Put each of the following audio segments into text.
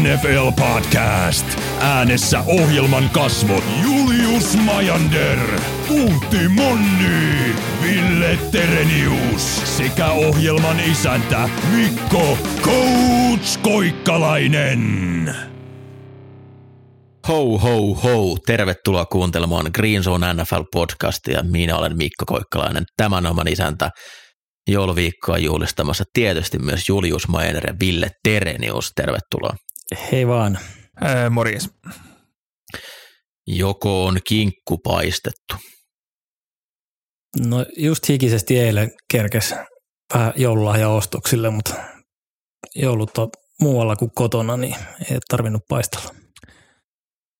NFL Podcast. Äänessä ohjelman kasvot Julius Majander, Puutti Monni, Ville Terenius sekä ohjelman isäntä Mikko Coach Koikkalainen. Ho, ho, ho. Tervetuloa kuuntelemaan Green Zone NFL-podcastia. Minä olen Mikko Koikkalainen, tämän oman isäntä. Jouluviikkoa juhlistamassa tietysti myös Julius Mainer ja Ville Terenius. Tervetuloa. Hei vaan. Ää, morjes. Joko on kinkku paistettu? No just hikisesti eilen kerkes vähän joululahjaostoksille, mutta joulut on muualla kuin kotona, niin ei tarvinnut paistella.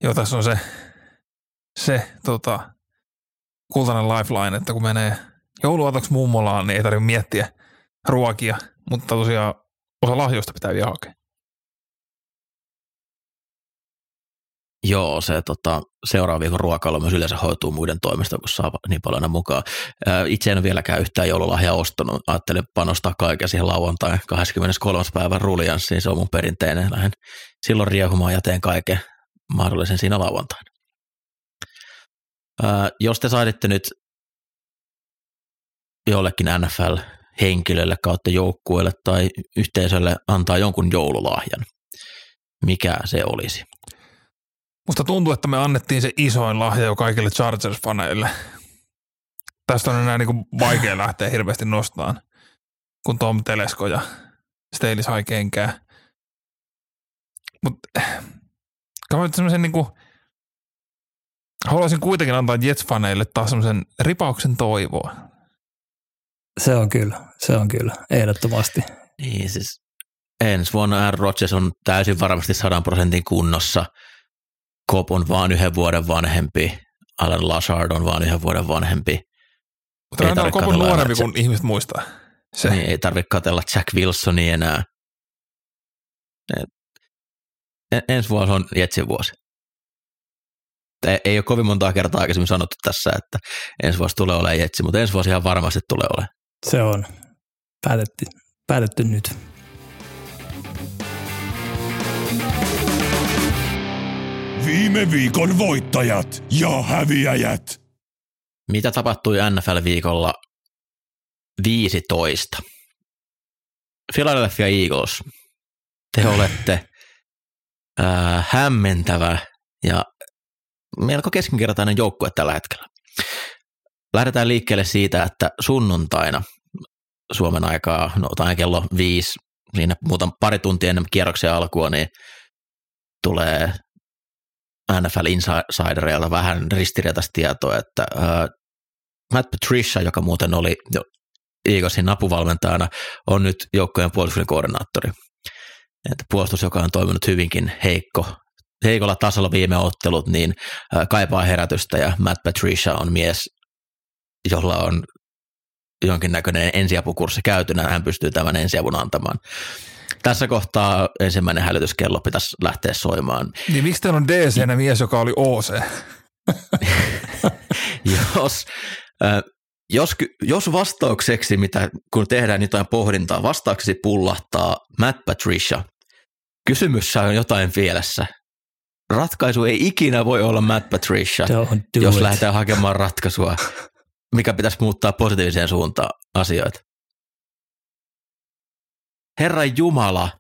Joo, tässä on se, se tota, kultainen lifeline, että kun menee jouluaatoksi mummolaan, niin ei tarvitse miettiä ruokia, mutta tosiaan osa lahjoista pitää vielä hakea. Joo, se tota, seuraava viikon ruokailu myös yleensä hoituu muiden toimesta, kun saa niin paljon mukaan. Itse en vieläkään yhtään joululahjaa ostanut. Ajattelin panostaa kaiken siihen lauantai 23. päivän ruljanssiin. Se on mun perinteinen. Lähden silloin riehumaan ja teen kaiken mahdollisen siinä lauantaina. Jos te saitte nyt jollekin NFL-henkilölle kautta joukkueelle tai yhteisölle antaa jonkun joululahjan, mikä se olisi? Musta tuntuu, että me annettiin se isoin lahja jo kaikille Chargers-faneille. Tästä on enää niin vaikea lähteä hirveästi nostamaan, kun Tom Telesko ja Staley sai kenkää. Mutta kauan semmoisen niin kuin, haluaisin kuitenkin antaa Jets-faneille taas semmoisen ripauksen toivoa. Se on kyllä, se on kyllä, ehdottomasti. Niin siis ensi vuonna Aaron Rodgers on täysin varmasti sadan prosentin kunnossa. Cobb on vaan yhden vuoden vanhempi. Alan Lazard on vaan yhden vuoden vanhempi. Mutta hän on kovin nuorempi kuin ihmiset muistaa. Se. Niin, ei tarvitse katella Jack Wilsonia enää. Et, ensi vuosi on Jetsin vuosi. Ei, ei ole kovin montaa kertaa aikaisemmin sanottu tässä, että ensi vuosi tulee olemaan Jetsi, mutta ensi vuosi ihan varmasti tulee olemaan. Se on päätetty, päätetty nyt. Viime viikon voittajat ja häviäjät. Mitä tapahtui NFL-viikolla 15? Philadelphia Eagles, te olette äh, hämmentävä ja melko keskinkertainen joukkue tällä hetkellä. Lähdetään liikkeelle siitä, että sunnuntaina Suomen aikaa, no tai kello viisi, siinä muutama pari tuntia ennen kierroksen alkua, niin tulee NFL Insidereilta vähän ristiriitaista tietoa, että uh, Matt Patricia, joka muuten oli jo Eaglesin apuvalmentajana, on nyt joukkojen puolustuksen koordinaattori. Että puolustus, joka on toiminut hyvinkin heikko, heikolla tasolla viime ottelut, niin uh, kaipaa herätystä ja Matt Patricia on mies, jolla on jonkinnäköinen ensiapukurssi käytynä, hän pystyy tämän ensiavun antamaan. Tässä kohtaa ensimmäinen hälytyskello pitäisi lähteä soimaan. Niin miksi teillä on dc mies, joka oli OC? jos, äh, jos, jos vastaukseksi, mitä kun tehdään jotain pohdintaa, vastaukseksi pullahtaa Matt Patricia, kysymyssä on jotain vielässä. Ratkaisu ei ikinä voi olla Matt Patricia, jos it. lähdetään hakemaan ratkaisua, mikä pitäisi muuttaa positiiviseen suuntaan asioita. Herra Jumala,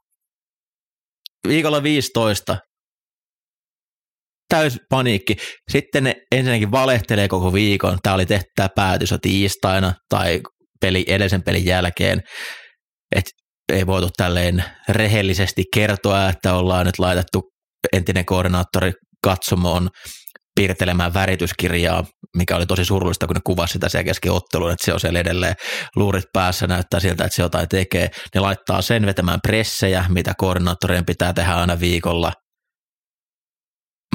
viikolla 15, täys paniikki. Sitten ne ensinnäkin valehtelee koko viikon. Tämä oli tehty tämä päätös tiistaina tai peli, edellisen pelin jälkeen. Et ei voitu tälleen rehellisesti kertoa, että ollaan nyt laitettu entinen koordinaattori katsomoon piirtelemään värityskirjaa, mikä oli tosi surullista, kun ne kuvasi sitä siellä kesken otteluun, että se on siellä edelleen luurit päässä, näyttää siltä, että se jotain tekee. Ne laittaa sen vetämään pressejä, mitä koordinaattorien pitää tehdä aina viikolla.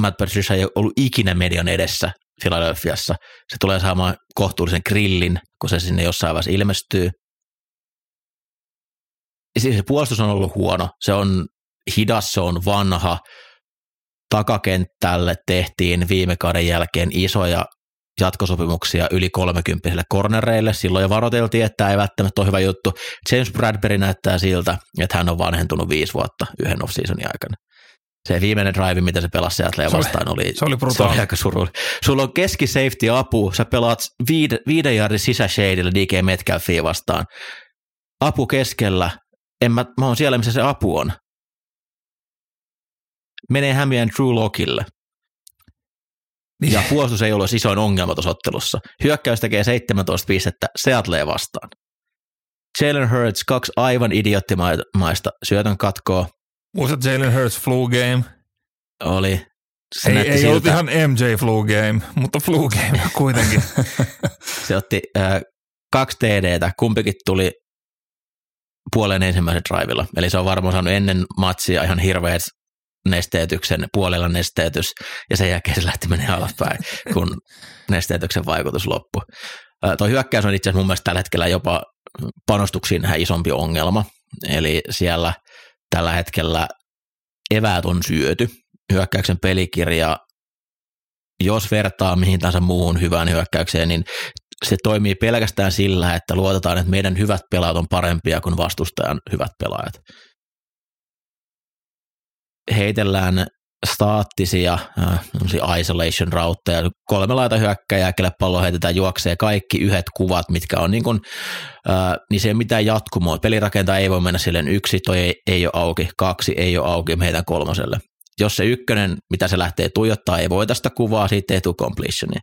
Matt Patricia ei ollut ikinä median edessä Philadelphiassa. Se tulee saamaan kohtuullisen grillin, kun se sinne jossain vaiheessa ilmestyy. Siis se puolustus on ollut huono. Se on hidas, se on vanha, takakenttälle tehtiin viime kauden jälkeen isoja jatkosopimuksia yli 30 kornereille. Silloin jo varoiteltiin, että tämä ei välttämättä ole hyvä juttu. James Bradbury näyttää siltä, että hän on vanhentunut viisi vuotta yhden off-seasonin aikana. Se viimeinen drive, mitä se pelasi Seattlea Se oli- vastaan, oli, se oli se brutaali. oli aika surullinen. Sulla on keski safety apu, sä pelaat viide, viiden jardin sisäshadilla DK Metcalfia vastaan. Apu keskellä, en mä, mä oon siellä, missä se apu on. Menee hämiään Drew Lockille. Niin. Ja puolustus ei ollut isoin ongelma tuossa ottelussa. Hyökkäys tekee 17 pistettä Seattlea vastaan. Jalen Hurts, kaksi aivan idioottimaista syötön katkoa Muistat Jalen Hurts flu game? oli. Se Ei, ei ollut ihan MJ flu game, mutta flu game kuitenkin. se otti äh, kaksi TDtä, kumpikin tuli puolen ensimmäisen drivilla. Eli se on varmaan saanut ennen matsia ihan hirveät nesteytyksen, puolella nesteytys, ja sen jälkeen se lähti menemään alaspäin, kun nesteytyksen vaikutus loppui. Tuo hyökkäys on itse asiassa mun mielestä tällä hetkellä jopa panostuksiin vähän isompi ongelma, eli siellä tällä hetkellä eväät on syöty, hyökkäyksen pelikirja, jos vertaa mihin tahansa muuhun hyvään hyökkäykseen, niin se toimii pelkästään sillä, että luotetaan, että meidän hyvät pelaajat on parempia kuin vastustajan hyvät pelaajat. Heitellään staattisia äh, isolation rautteja, kolme laita hyökkäjää, kelle pallo heitetään juoksee kaikki yhdet kuvat, mitkä on niin kuin, äh, niin se ei ole mitään jatkumoa. Pelirakentaja ei voi mennä silleen yksi, toi ei, ei ole auki, kaksi ei ole auki, me heitän kolmoselle. Jos se ykkönen, mitä se lähtee tuijottaa, ei voi tästä kuvaa, siitä ei tule completionia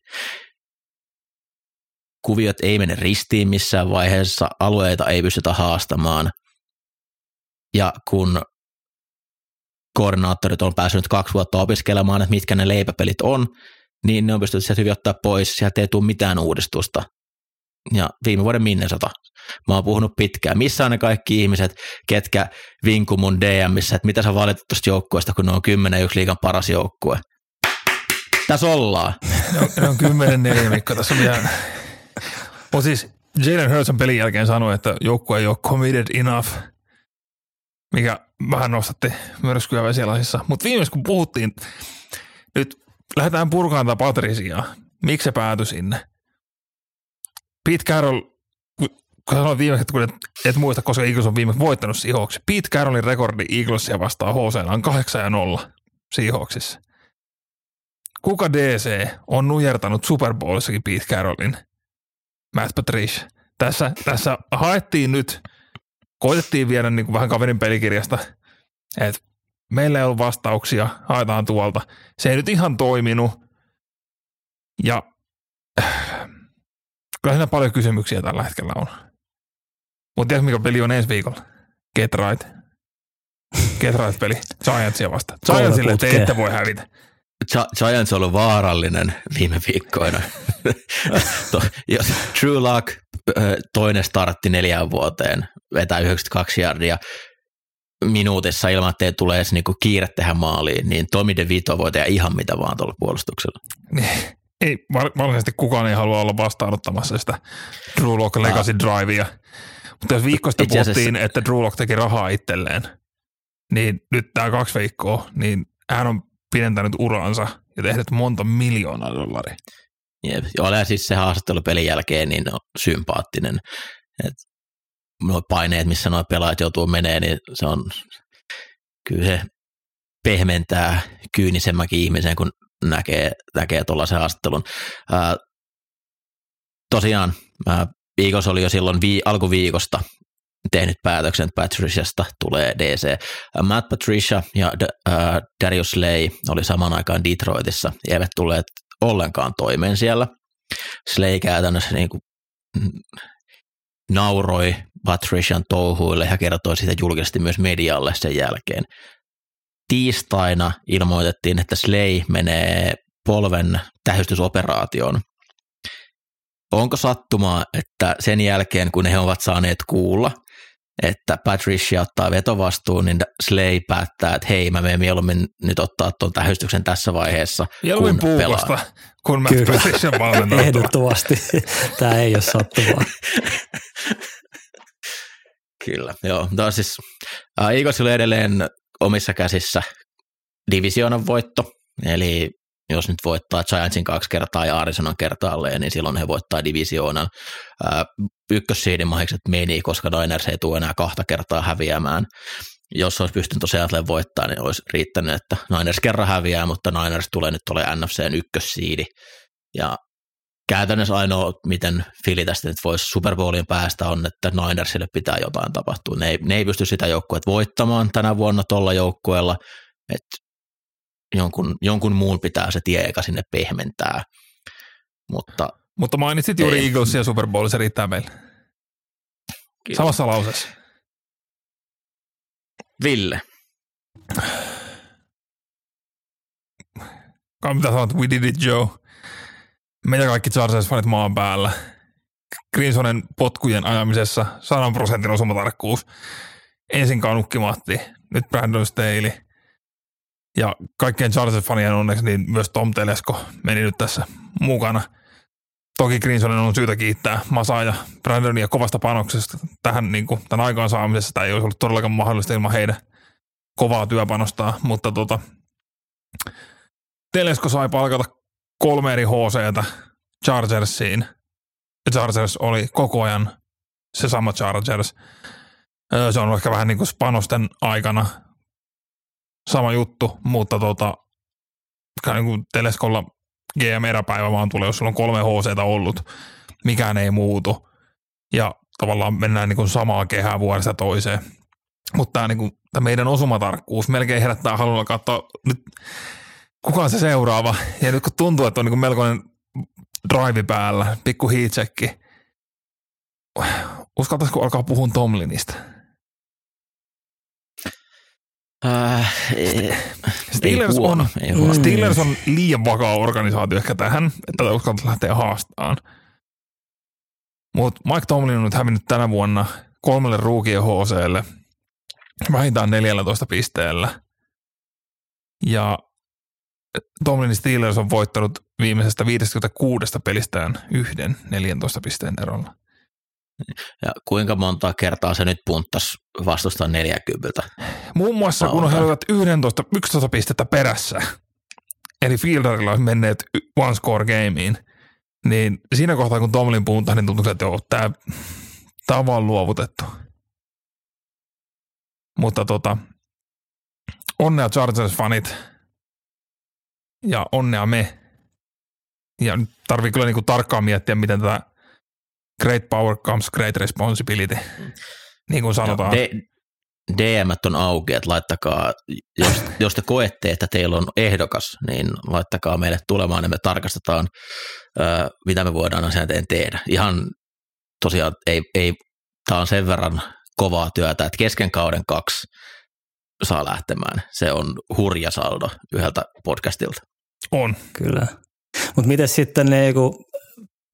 kuviot ei mene ristiin missään vaiheessa, alueita ei pystytä haastamaan. Ja kun koordinaattorit on päässyt kaksi vuotta opiskelemaan, että mitkä ne leipäpelit on, niin ne on pystytty sieltä hyvin ottaa pois, sieltä ei tule mitään uudistusta. Ja viime vuoden Minnesota. Mä oon puhunut pitkään. Missä on ne kaikki ihmiset, ketkä vinku mun DMissä, että mitä sä valitat tuosta joukkueesta, kun ne on 10 yksi liigan paras joukkue. Tässä ollaan. Ne on, ne on kymmenen neljä Mikko, tässä on vielä. Mutta siis Jalen Hurts on pelin jälkeen sanoi, että joukkue ei ole committed enough, mikä vähän nostatti myrskyä vesilasissa. Mutta viimeis kun puhuttiin, nyt lähdetään purkaan tätä Patriciaa. Miksi se päätyi sinne? Pete Carroll, kun sanoin viimeksi, että kun et, et muista, koska Eagles on viimeksi voittanut Seahawks. Pete Carrollin rekordi Eaglesia vastaan HC on 8 ja 0 Seahawksissa. Kuka DC on nujertanut Super Bowlissakin Pete Carrollin? Matt Patricia. Tässä, tässä haettiin nyt, koitettiin viedä niin kuin vähän kaverin pelikirjasta, että meillä ei ollut vastauksia, haetaan tuolta. Se ei nyt ihan toiminut. Ja äh, kyllä siinä paljon kysymyksiä tällä hetkellä on. Mutta tiedätkö mikä peli on ensi viikolla? Get right. Get right peli. Giantsia vasta. Giantsille te ette voi hävitä. Gi- Giants on ollut vaarallinen viime viikkoina. True Luck toinen startti neljään vuoteen, vetää 92 yardia minuutissa ilman, että ei tule edes niinku kiire tehdä maaliin, niin Tomi De Vito voi tehdä ihan mitä vaan tuolla puolustuksella. Niin, ei, var- varsinaisesti kukaan ei halua olla vastaanottamassa sitä Drew Lock Legacy Drivea. Mutta jos sitten Itse asiassa- puhuttiin, että Drew Lock teki rahaa itselleen, niin nyt tämä kaksi viikkoa, niin hän on pidentänyt uransa ja tehnyt monta miljoonaa dollaria. Jep. Ja siis se haastattelu pelin jälkeen niin sympaattinen. Et nuo paineet, missä nuo pelaajat joutuu menee, niin se on, kyllä se pehmentää kyynisemmäkin ihmisen, kun näkee, näkee tuollaisen haastattelun. Ää, tosiaan, ää, Eagles oli jo silloin vii, alkuviikosta tehnyt päätöksen, että Patriciasta tulee DC. Matt Patricia ja D- ää, Darius Slay oli saman aikaan Detroitissa, eivät tulleet ollenkaan toimeen siellä. Slay käytännössä niin kuin, mm, nauroi Patrician touhuille ja kertoi siitä julkisesti myös medialle sen jälkeen. Tiistaina ilmoitettiin, että Slay menee polven tähystysoperaatioon. Onko sattumaa, että sen jälkeen, kun he ovat saaneet kuulla, että Patricia ottaa vetovastuun, niin Slay päättää, että hei, mä menen mieluummin nyt ottaa tuon tähystyksen tässä vaiheessa, Mieluummin kun pelaa. puukosta, kun mä Kyllä. Patrician valmentaa. Ehdottomasti. Tämä ei ole sattumaa. Kyllä, joo. Tämä on siis, äh, Eaglesilla edelleen omissa käsissä divisioonan voitto, eli jos nyt voittaa Giantsin kaksi kertaa ja Arizonan kertaalleen, niin silloin he voittaa divisioonan. Ykkössiidin mahikset meni, koska Niners ei tule enää kahta kertaa häviämään. jos olisi pystynyt tosiaan voittaa, niin olisi riittänyt, että Niners kerran häviää, mutta Niners tulee nyt ole NFCn ykkössiidi. Ja käytännössä ainoa, miten Fili tästä nyt voisi Super päästä, on, että Ninersille pitää jotain tapahtua. Ne ei, ne ei pysty sitä joukkuetta voittamaan tänä vuonna tuolla joukkueella, että jonkun, jonkun muun pitää se tie eka sinne pehmentää. Mutta, Mutta mainitsit juuri Ei. Eaglesia ja Super Bowl, se riittää meille. Kyllä. Samassa lauseessa. Ville, Kai mitä sanot, we did it Joe. Meitä kaikki Chargers-fanit maan päällä. Grinsonen potkujen ajamisessa 100 prosentin osumatarkkuus. Ensin Kanukki Matti, nyt Brandon Staley. Ja kaikkien Chargers-fanien onneksi niin myös Tom Telesko meni nyt tässä mukana. Toki Grinsonen on syytä kiittää Masaa ja Brandonia kovasta panoksesta tähän niin kuin, tämän aikaansaamisessa. Tämä ei olisi ollut todellakaan mahdollista ilman heidän kovaa työpanostaa, mutta tota, Telesko sai palkata kolme eri HCtä Chargersiin. Chargers oli koko ajan se sama Chargers. Se on ehkä vähän niin kuin panosten aikana sama juttu, mutta tota, niin kuin Teleskolla GM-eräpäivä vaan tulee, jos sulla on kolme HCtä ollut. Mikään ei muutu. Ja tavallaan mennään niin kuin samaa kehää vuodesta toiseen. Mutta tämä, niin kuin, tämä meidän osumatarkkuus melkein herättää halulla katsoa nyt kuka on se seuraava. Ja nyt kun tuntuu, että on niin melkoinen drive päällä, pikku heatchecki. Uskaltaisiko alkaa puhua Tomlinista? Äh, ei, ei Steelers huono, on- ei huono. Mm. Steelers on liian vakaa organisaatio ehkä tähän, että tätä uskaltaisi lähteä haastamaan. Mutta Mike Tomlin on nyt hävinnyt tänä vuonna kolmelle ruukien HClle vähintään 14 pisteellä. Ja Tomlinin Steelers on voittanut viimeisestä 56 pelistään yhden 14 pisteen erolla. Ja kuinka monta kertaa se nyt punttasi vastustaa 40? Muun muassa kun he olivat 11, 11 pistettä perässä, eli Fielderilla olisi menneet one score gameen, niin siinä kohtaa kun Tomlin puhutaan, niin tuntuu, että joo, tämä, tämä on vaan luovutettu. Mutta tota, onnea Chargers-fanit ja onnea me. Ja nyt tarvii kyllä niinku tarkkaan miettiä, miten tätä great power comes great responsibility, niin kuin sanotaan. D- DM on auki, että laittakaa, jos, jos te koette, että teillä on ehdokas, niin laittakaa meille tulemaan ja me tarkastetaan, mitä me voidaan asian eteen tehdä. Ihan tosiaan ei, ei tämä on sen verran kovaa työtä, että kesken kauden kaksi saa lähtemään. Se on hurja saldo yhdeltä podcastilta. On. Kyllä. Mutta miten sitten ne joku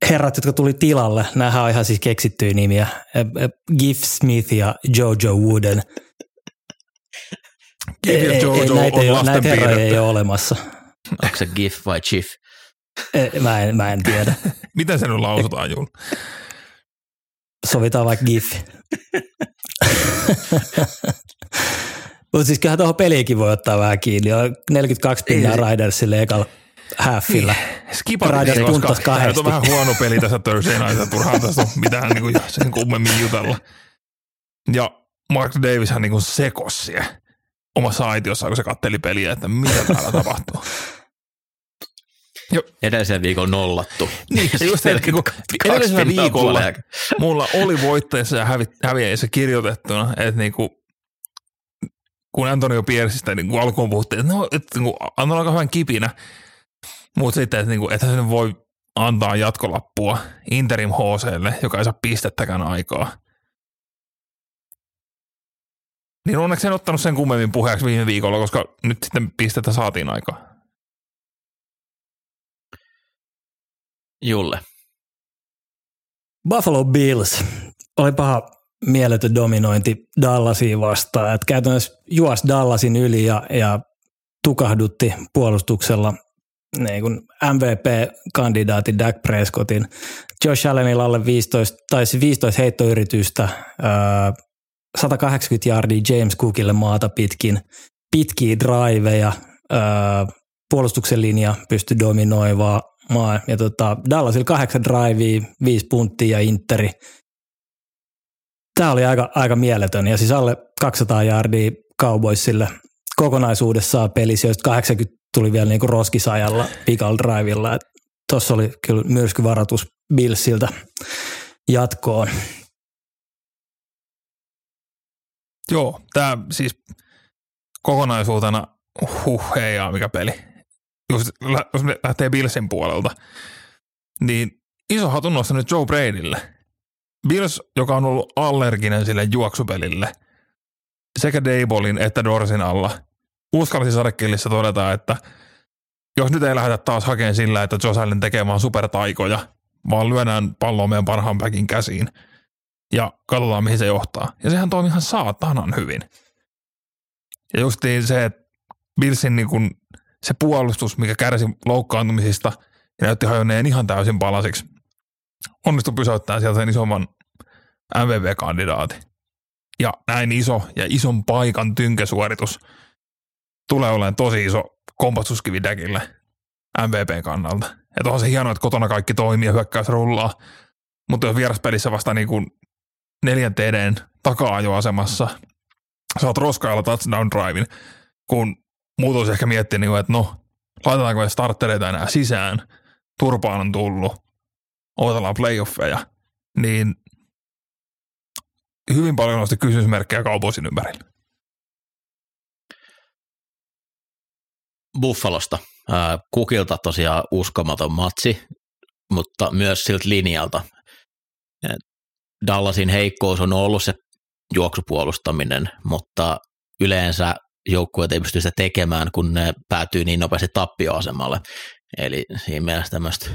herrat, jotka tuli tilalle, nämähän on ihan siis keksittyjä nimiä, Giff Smith ja Jojo Wooden. Giff ja Ei- ei- Jojo näitä, on ei ole, näitä herroja ei ole olemassa. Onko se GIF vai CHIF? E, Mä en, mä en tiedä. Miten se nyt lausutaan, Jul? Sovitaan vaikka GIF. Mutta siis kyllähän tuohon peliinkin voi ottaa vähän kiinni. On 42 pinnaa Ridersille ekalla Skiparit Riders ei, koska puntas tämä on kahdesti. vähän huono peli tässä Thursday Nightissa, turhaan tässä on mitään niin kuin sen kummemmin jutella. Ja Mark Davis hän niin kuin sekos siellä omassa aitiossaan, kun se katteli peliä, että mitä täällä tapahtuu. Edellisen viikon nollattu. Niin, just se, että niinku edellisellä viikolla mulla oli voitteessa ja hävi, häviäjissä kirjoitettuna, että niinku, kun Antonio Piersistä niinku alkuun puhuttiin, että no, että niinku, antaa aika hyvän kipinä, mutta sitten, että niinku, että se nyt voi antaa jatkolappua Interim HClle, joka ei saa pistettäkään aikaa. Niin onneksi en ottanut sen kummemmin puheeksi viime viikolla, koska nyt sitten pistettä saatiin aikaa. Julle. Buffalo Bills oli paha mieletön dominointi Dallasia vastaan. Et käytännössä juos Dallasin yli ja, ja tukahdutti puolustuksella niin kuin MVP-kandidaatin Dak Prescottin. Josh Allenilla alle 15, tai siis 15 heittoyritystä, ää, 180 yardia James Cookille maata pitkin, pitkiä driveja, ää, puolustuksen linja pystyi dominoimaan maa. Ja tota, Dallasilla kahdeksan drivea, viisi punttia ja interi. Tämä oli aika, aika mieletön ja siis alle 200 yardia Cowboysille kokonaisuudessaan pelissä, joista 80 tuli vielä niinku roskisajalla Pickle Drivella. Tuossa oli kyllä myrskyvaroitus Billsiltä jatkoon. Joo, tämä siis kokonaisuutena huh heijaa mikä peli. Just, jos lähtee Billsin puolelta, niin iso hatunnosta nyt Joe Bradylle. Bills, joka on ollut allerginen sille juoksupelille, sekä Dabolin että Dorsin alla, uskalsi sadekillissä todeta, että jos nyt ei lähdetä taas hakemaan sillä, että Josh Allen tekee vaan supertaikoja, vaan lyödään palloa meidän parhaan päkin käsiin ja katsotaan, mihin se johtaa. Ja sehän toimii ihan saatanan hyvin. Ja justiin se, että Billsin niin kun, se puolustus, mikä kärsi loukkaantumisista ja näytti hajonneen ihan täysin palasiksi, onnistui pysäyttämään sieltä sen isomman MVP-kandidaati. Ja näin iso ja ison paikan tynkäsuoritus tulee olemaan tosi iso kompastuskivi Däkille MVPn kannalta. Että onhan se hienoa, että kotona kaikki toimii ja hyökkäys rullaa. Mutta jos vieraspelissä vasta niin kuin neljän TDn taka-ajoasemassa saat roskailla touchdown drivein, kun muut olisi ehkä miettinyt, niin että no, laitetaanko me starttereita enää sisään, turpaan on tullut, odotellaan playoffeja, niin hyvin paljon nosti kysymysmerkkejä kaupoisin ympärillä. Buffalosta. Kukilta tosiaan uskomaton matsi, mutta myös siltä linjalta. Dallasin heikkous on ollut se juoksupuolustaminen, mutta yleensä joukkueet ei pysty sitä tekemään, kun ne päätyy niin nopeasti tappioasemalle. Eli siinä mielessä tämmöistä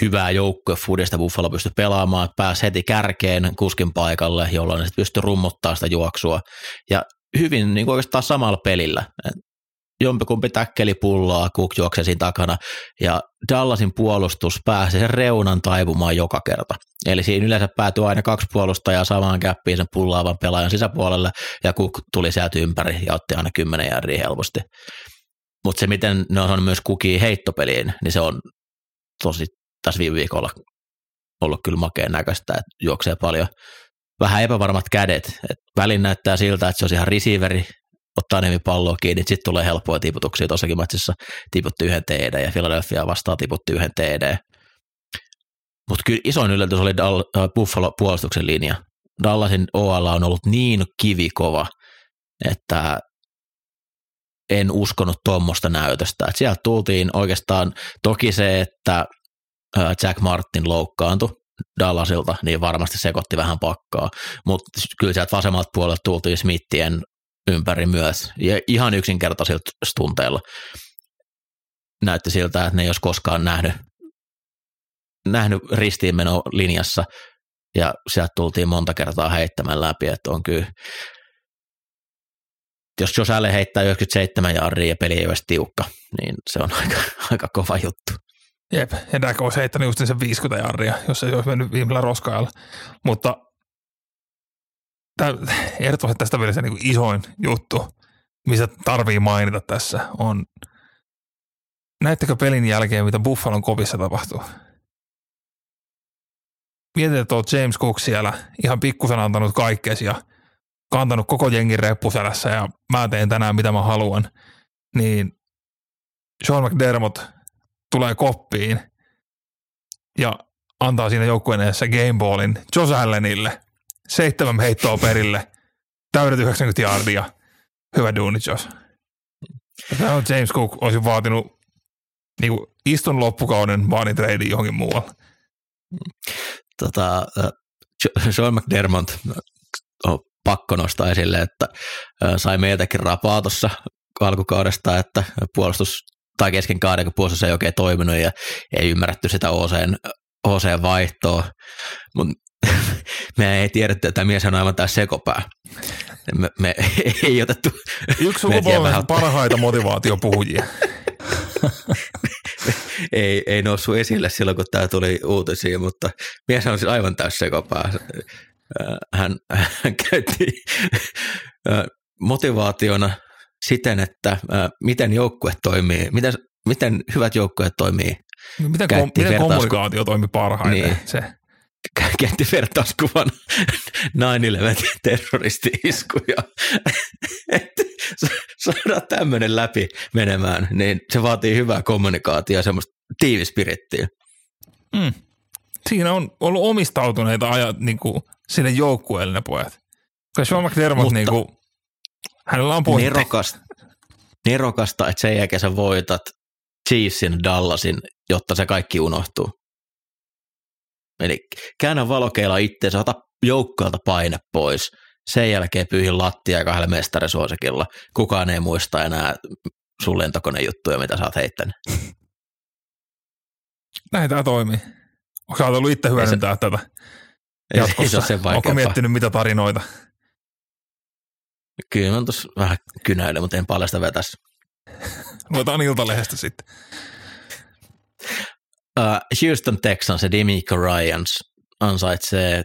hyvää joukkuefudista Buffalo pystyi pelaamaan, pääsi heti kärkeen kuskin paikalle, jolloin ne sitten pystyi rummuttaa sitä juoksua. Ja hyvin niin kuin oikeastaan samalla pelillä jompikumpi täkkeli pulloa, Cook juoksee siinä takana, ja Dallasin puolustus pääsi sen reunan taivumaan joka kerta. Eli siinä yleensä päätyi aina kaksi puolustajaa samaan käppiin sen pullaavan pelaajan sisäpuolelle, ja Cook tuli sieltä ympäri ja otti aina kymmenen järriä helposti. Mutta se, miten ne on myös kuki heittopeliin, niin se on tosi tässä viime viikolla ollut kyllä makeen näköistä, että juoksee paljon vähän epävarmat kädet. Et välin näyttää siltä, että se on ihan receiveri, ottaa enemmän palloa kiinni, sitten tulee helppoja tiputuksia. Tuossakin matsissa tiputti yhden TD ja Philadelphia vastaan tiputti yhden TD. Mutta kyllä isoin yllätys oli Dall- äh, Buffalo puolustuksen linja. Dallasin OL on ollut niin kivikova, että en uskonut tuommoista näytöstä. Et sieltä tultiin oikeastaan, toki se, että äh, Jack Martin loukkaantui Dallasilta, niin varmasti sekoitti vähän pakkaa, mutta kyllä sieltä vasemmalta puolelta tultiin Smithien ympäri myös. Ja ihan yksinkertaisilta tunteilla näytti siltä, että ne ei olisi koskaan nähnyt, nähnyt ristiinmeno linjassa ja sieltä tultiin monta kertaa heittämään läpi, että on kyllä jos Josh Allen heittää 97 jarria ja peli ei ole tiukka, niin se on aika, aika kova juttu. Jep, ja Dak olisi heittänyt just sen 50 jarria, jos ei olisi mennyt viimeisellä roskailla. Mutta ehdottomasti tästä vielä se niin isoin juttu, missä tarvii mainita tässä, on näettekö pelin jälkeen, mitä Buffalon kovissa tapahtuu? Mietit, että olet James Cook siellä ihan pikkusen antanut kaikkesi ja kantanut koko jengin reppuselässä ja mä teen tänään mitä mä haluan, niin Sean McDermott tulee koppiin ja antaa siinä joukkueen edessä gameballin Josh Allenille – seitsemän heittoa perille, täydet 90 yardia. Hyvä duuni, Josh. Tämä on James Cook olisi vaatinut niin kuin istun loppukauden vaanitreidin johonkin muualle. Tota, Sean McDermott on pakko nostaa esille, että sai meiltäkin rapaa tuossa alkukaudesta, että puolustus tai kesken kauden, kun puolustus ei oikein toiminut ja ei ymmärretty sitä OCn, OCn vaihtoa. Mutta me ei tiedetty, että mies on aivan tässä sekopää. Me, me ei otettu. Yksi sukupolven parhaita motivaatiopuhujia. ei, ei noussut esille silloin, kun tämä tuli uutisiin, mutta mies on siis aivan täys sekopää. Hän, hän käytti motivaationa siten, että miten joukkue toimii, miten, miten hyvät joukkueet toimii. Miten, kom, miten kommunikaatio toimii parhaiten? Niin. Se käytti vertauskuvan 9-11 terroristi-iskuja. Että saadaan tämmöinen läpi menemään, niin se vaatii hyvää kommunikaatiota ja semmoista tiivispirittiä. Mm. Siinä on ollut omistautuneita ajat niin kuin sinne joukkueelle ne pojat. Koska Sean McDermott, niin kuin, hänellä on pointti. Nerokasta, nerokasta, että sen jälkeen sä voitat Chiefsin Dallasin, jotta se kaikki unohtuu. Eli käännä valokeila itseensä, ota joukkoilta paine pois. Sen jälkeen pyyhin lattia kahdella mestarisuosikilla. Kukaan ei muista enää sun lentokonejuttuja, mitä sä oot heittänyt. Näin tämä toimii. Onko sä ajatellut itse hyödyntää tätä Ei, ei se jatkossa? ole sen Onko miettinyt mitä tarinoita? Kyllä mä tuossa vähän kynäilen, mutta en paljon sitä vetäisi. Luetaan Iltalehdestä sitten. Uh, Houston Texans ja Demico Ryans ansaitsee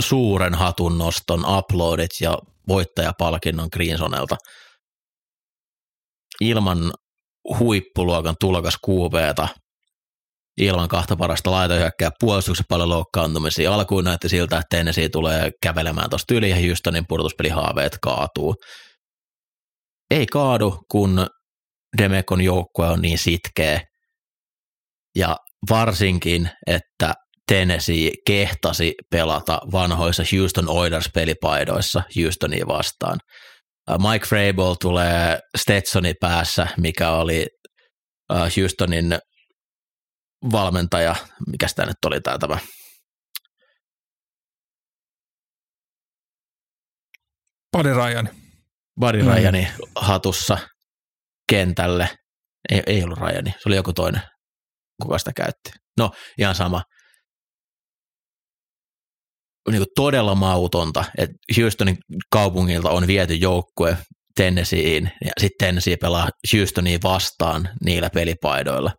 suuren hatunnoston, uploadit ja voittajapalkinnon Greensonelta. Ilman huippuluokan tulokas QBta, ilman kahta parasta laitohyökkää puolustuksen paljon loukkaantumisia. Alkuun näytti siltä, että Tennessee tulee kävelemään tuosta yli ja Houstonin pudotuspelihaaveet kaatuu. Ei kaadu, kun Demekon joukkue on niin sitkeä, ja varsinkin, että Tennessee kehtasi pelata vanhoissa Houston Oilers-pelipaidoissa Houstonia vastaan. Äh, Mike Frabel tulee Stetsoni päässä, mikä oli äh, Houstonin valmentaja, mikä tämä nyt oli tämä, tämä Buddy Ryan. Buddy Mm. Ryani hatussa kentälle. Ei, ei ollut Ryani, se oli joku toinen, kuka sitä käytti. No, ihan sama. Niin kuin todella mautonta, että Houstonin kaupungilta on viety joukkue Tennesseein, ja sitten Tennessee pelaa Houstoniin vastaan niillä pelipaidoilla.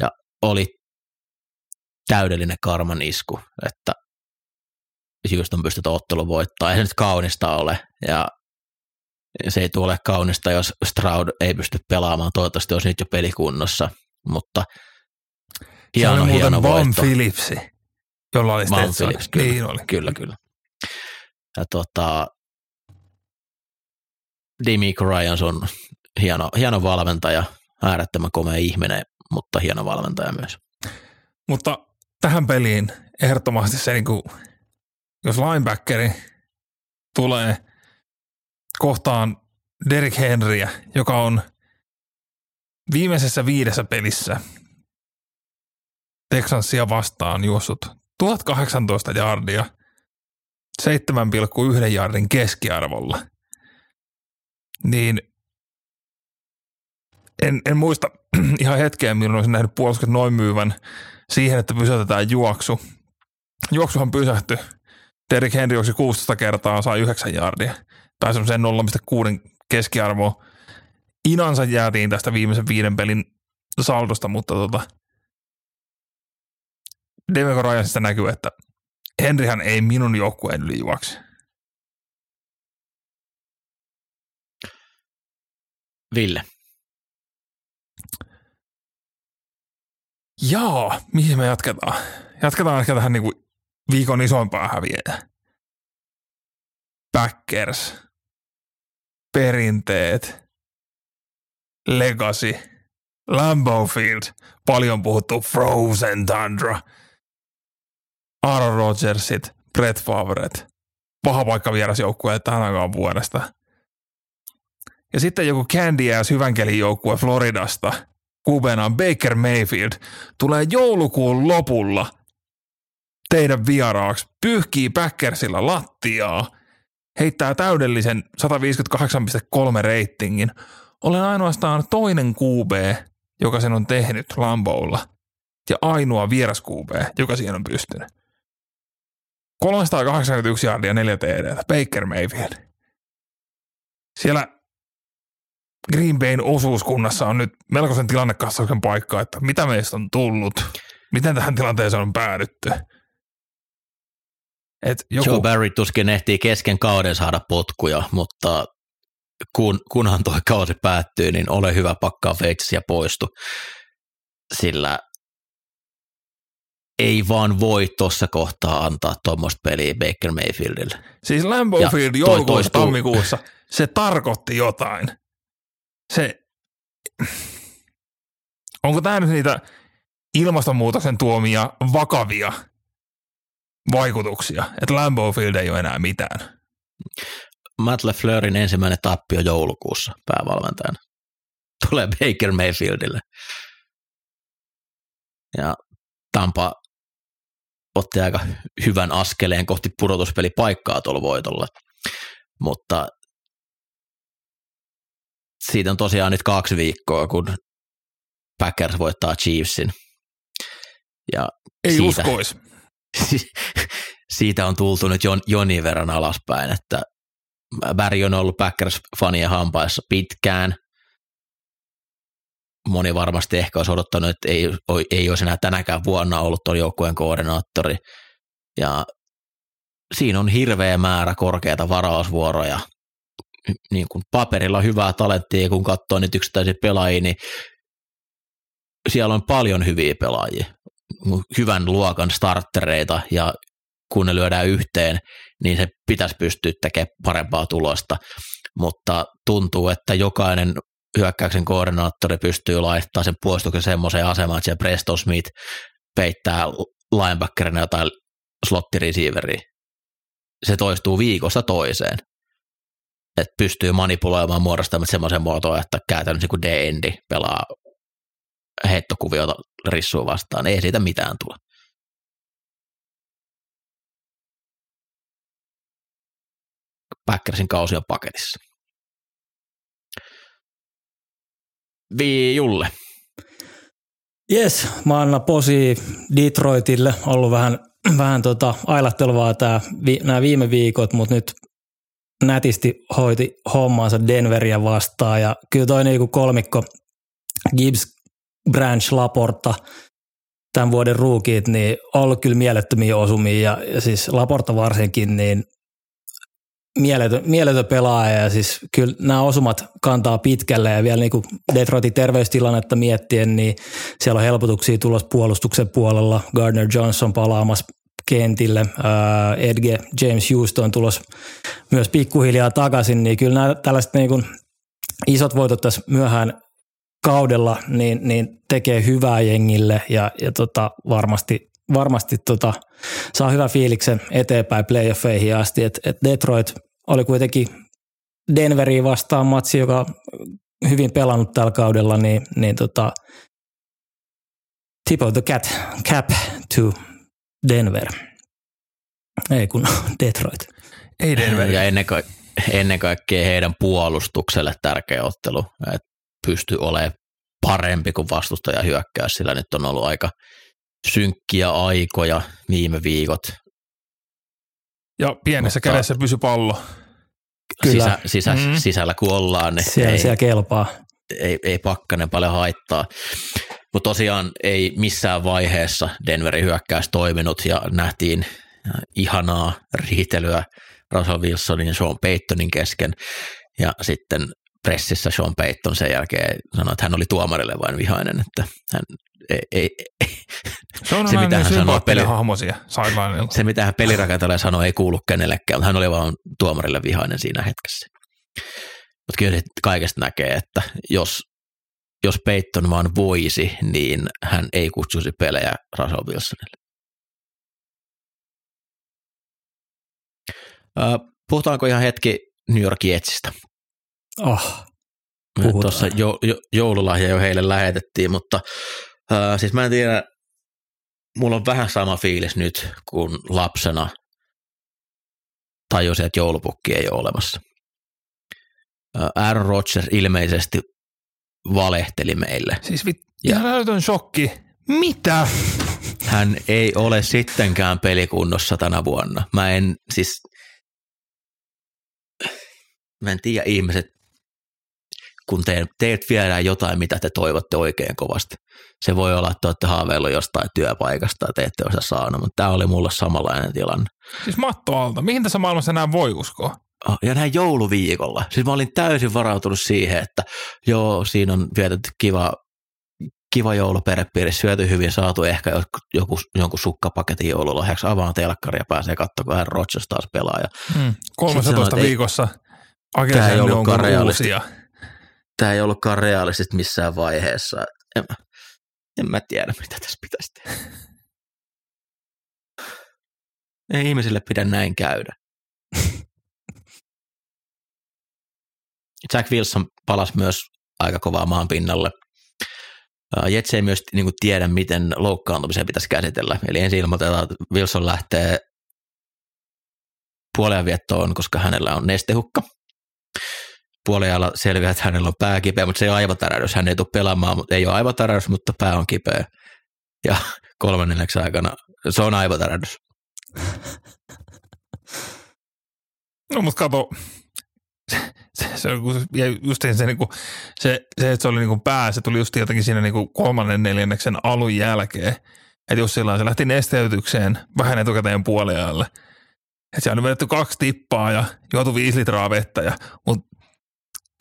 Ja oli täydellinen karman isku, että Houston pystyy ottelun voittaa. Ei se nyt kaunista ole, ja se ei tule kaunista, jos Stroud ei pysty pelaamaan. Toivottavasti olisi nyt jo pelikunnossa, mutta Se hieno, oli muuten hieno Von voitto. Phillipsi, jolla oli Von Stetson. Phillips, kyllä. Niin oli. Kyllä, kyllä. Ja tota, Demico Ryans on hieno, hieno valmentaja, äärettömän komea ihminen, mutta hieno valmentaja myös. Mutta tähän peliin ehdottomasti se, niin kuin, jos linebackeri tulee kohtaan Derek Henryä, joka on viimeisessä viidessä pelissä Texansia vastaan juossut 1018 jardia 7,1 jardin keskiarvolla, niin en, en muista ihan hetkeä, milloin olisin nähnyt puolustukset noin myyvän siihen, että pysäytetään juoksu. Juoksuhan pysähtyi. Derek Henry juoksi 16 kertaa, sai 9 jardia. Tai semmoiseen 0,6 keskiarvoa. Inansa jäätiin tästä viimeisen viiden pelin saldosta, mutta tota, Demeco Ryansista näkyy, että Henryhän ei minun joukkueen yli juoksi. Ville, Jaa, mihin me jatketaan? Jatketaan ehkä tähän niinku viikon isoimpaan häviäjään. Packers, perinteet, legacy, Lambeau Field, paljon puhuttu Frozen Tundra, Aaron Rodgersit, Brett Favret, paha paikka vierasjoukkueelle tähän aikaan vuodesta. Ja sitten joku Candy Ass hyvänkelin joukkue Floridasta, kubena Baker Mayfield, tulee joulukuun lopulla teidän vieraaksi, pyyhkii Packersilla lattiaa, heittää täydellisen 158,3 reitingin. Olen ainoastaan toinen QB, joka sen on tehnyt Lamboulla, ja ainoa vieras QB, joka siihen on pystynyt. 381 jardia 4 TD, Baker Mayfield. Siellä Green Bayn osuuskunnassa on nyt melkoisen tilannekassauksen paikka, että mitä meistä on tullut, miten tähän tilanteeseen on päädytty. Et joku, Joe Barry tuskin ehtii kesken kauden saada potkuja, mutta kun, kunhan tuo kausi päättyy, niin ole hyvä pakkaa veitsi ja poistu. Sillä ei vaan voi tuossa kohtaa antaa tuommoista peliä Baker Mayfieldille. Siis Lambeau Ja Field joulukuussa tammikuussa, se tarkoitti jotain. Se, onko tämä nyt niitä ilmastonmuutoksen tuomia vakavia vaikutuksia, että Lambeau Field ei ole enää mitään? Matt LeFleurin ensimmäinen tappio joulukuussa päävalmentajana. Tulee Baker Mayfieldille. Ja Tampa otti aika hyvän askeleen kohti pudotuspelipaikkaa tuolla voitolla. Mutta siitä on tosiaan nyt kaksi viikkoa, kun Packers voittaa Chiefsin. Ja Ei Siitä. uskois. siitä on tultu nyt jon, jonin verran alaspäin, että Barry on ollut Packers-fanien hampaissa pitkään. Moni varmasti ehkä olisi odottanut, että ei, ei olisi enää tänäkään vuonna ollut tuon joukkueen koordinaattori. Ja siinä on hirveä määrä korkeita varausvuoroja. Niin kuin paperilla hyvää talenttia, kun katsoo niitä yksittäisiä pelaajia, niin siellä on paljon hyviä pelaajia hyvän luokan starttereita ja kun ne lyödään yhteen, niin se pitäisi pystyä tekemään parempaa tulosta, mutta tuntuu, että jokainen hyökkäyksen koordinaattori pystyy laittamaan sen puolustuksen semmoiseen asemaan, että siellä Preston Smith peittää linebackerina jotain slottireceiveriä. Se toistuu viikosta toiseen. Että pystyy manipuloimaan muodostamaan semmoisen muotoon, että käytännössä kun D-endi pelaa heittokuviota rissuun vastaan. Ei siitä mitään tule. Packersin kausi on paketissa. Vii Julle. Jes, mä annan posi Detroitille. Ollut vähän, vähän tota ailahtelevaa tää, vi, nämä viime viikot, mutta nyt nätisti hoiti hommansa Denveria vastaan. Ja kyllä toi niinku kolmikko Gibbs, Branch, Laporta, tämän vuoden ruukit, niin ollut kyllä mielettömiä osumia. Ja, ja siis Laporta varsinkin, niin mieletön, mieletön pelaaja ja siis kyllä nämä osumat kantaa pitkälle ja vielä niin kuin Detroitin terveystilannetta miettien, niin siellä on helpotuksia tulossa puolustuksen puolella. Gardner Johnson palaamassa kentille, ää, Edge James Houston tulos myös pikkuhiljaa takaisin, niin kyllä nämä tällaiset niin kuin isot voitot tässä myöhään kaudella niin, niin tekee hyvää jengille ja, ja tota, varmasti, varmasti tota, saa hyvän fiiliksen eteenpäin playoffeihin asti. Et, et Detroit oli kuitenkin Denveriin vastaan matsi, joka on hyvin pelannut tällä kaudella, niin, niin tota, tip of the cat, cap to Denver. Ei kun Detroit. Ei Denver. Ja ennen, ka- ennen kaikkea heidän puolustukselle tärkeä ottelu, että pystyy olemaan parempi kuin vastustaja hyökkäys, sillä nyt on ollut aika synkkiä aikoja viime viikot. Ja pienessä Mutta- kädessä pysy pallo. Kyllä. Sisä, sisä, Mm. Sisällä kun ollaan, niin Siellä, ei, siellä kelpaa. ei, ei pakkanen paljon haittaa. Mutta tosiaan ei missään vaiheessa Denverin hyökkäys toiminut ja nähtiin ihanaa riitelyä Russell Wilsonin ja Sean Paytonin kesken. Ja sitten pressissä Sean Payton sen jälkeen sanoi, että hän oli tuomarille vain vihainen, että hän ei, ei, ei, Se on Se, mitä niin hän sanoo peli- se mitä hän pelirakentajalle sanoi ei kuulu kenellekään, mutta hän oli vaan tuomarille vihainen siinä hetkessä. Mutta kyllä kaikesta näkee, että jos, jos Peyton vaan voisi, niin hän ei kutsuisi pelejä Russell Wilsonille. Puhutaanko ihan hetki New York Jetsistä? Oh. Tuossa jo, jo, joululahja jo heille lähetettiin, mutta äh, siis mä en tiedä, mulla on vähän sama fiilis nyt kuin lapsena tajusin, että joulupukki ei ole olemassa. Aaron Rodgers ilmeisesti valehteli meille. Siis vit, Ja- ihan älytön shokki. Mitä? Hän ei ole sittenkään pelikunnossa tänä vuonna. Mä en siis, mä en tiedä ihmiset, kun te, teet viedään jotain, mitä te toivotte oikein kovasti. Se voi olla, että te olette haaveillut jostain työpaikasta ja te ette sitä saanut, mutta tämä oli mulle samanlainen tilanne. Siis matto alta. Mihin tässä maailmassa enää voi uskoa? Oh, Ja näin jouluviikolla. Siis mä olin täysin varautunut siihen, että joo, siinä on vietetty kiva kiva joulu perhepiirissä, syöty hyvin, saatu ehkä joku, joku, jonkun sukkapaketin joululahjaksi, avaan telkkari ja pääsee katsomaan, kun hän Rodgers taas pelaa. Ja Mm. 13 Sitten sanoit, ei- viikossa Agesen on uusia. Tämä ei ollutkaan realistista missään vaiheessa. En, en mä tiedä, mitä tässä pitäisi tehdä. Ei ihmisille pidä näin käydä. Jack Wilson palasi myös aika kovaa maan pinnalle. Ää, Jets ei myös niin kuin, tiedä, miten loukkaantumisen pitäisi käsitellä. Eli ensin ilmoitetaan, että Wilson lähtee puoleen viettoon, koska hänellä on nestehukka. Puoliajalla selviää, että hänellä on pää kipeä, mutta se ei ole aivotärähdys. Hän ei tule pelaamaan, mutta ei ole aivotärähdys, mutta pää on kipeä. Ja kolmannenneksi aikana se on aivotärähdys. No mutta kato, se, se, se, ja just se, niin kuin, se, se, että se oli niin kuin pää, se tuli just jotenkin siinä niin kuin kolmannen neljänneksen alun jälkeen. Että jos sillä se lähti nesteytykseen vähän etukäteen puoliajalle. Että siellä on vedetty kaksi tippaa ja juotu viisi litraa vettä. Ja, mutta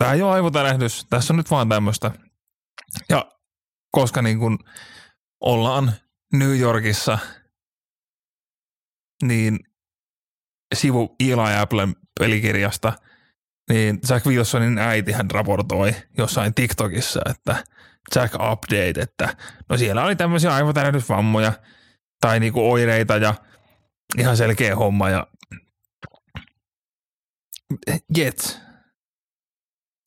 tämä ei ole aivotärähdys, tässä on nyt vaan tämmöistä. Ja koska niin kuin ollaan New Yorkissa, niin sivu Eli Applen pelikirjasta, niin Jack Wilsonin äiti hän raportoi jossain TikTokissa, että Jack Update, että no siellä oli tämmöisiä aivotärähdysvammoja tai niinku oireita ja ihan selkeä homma ja Jets.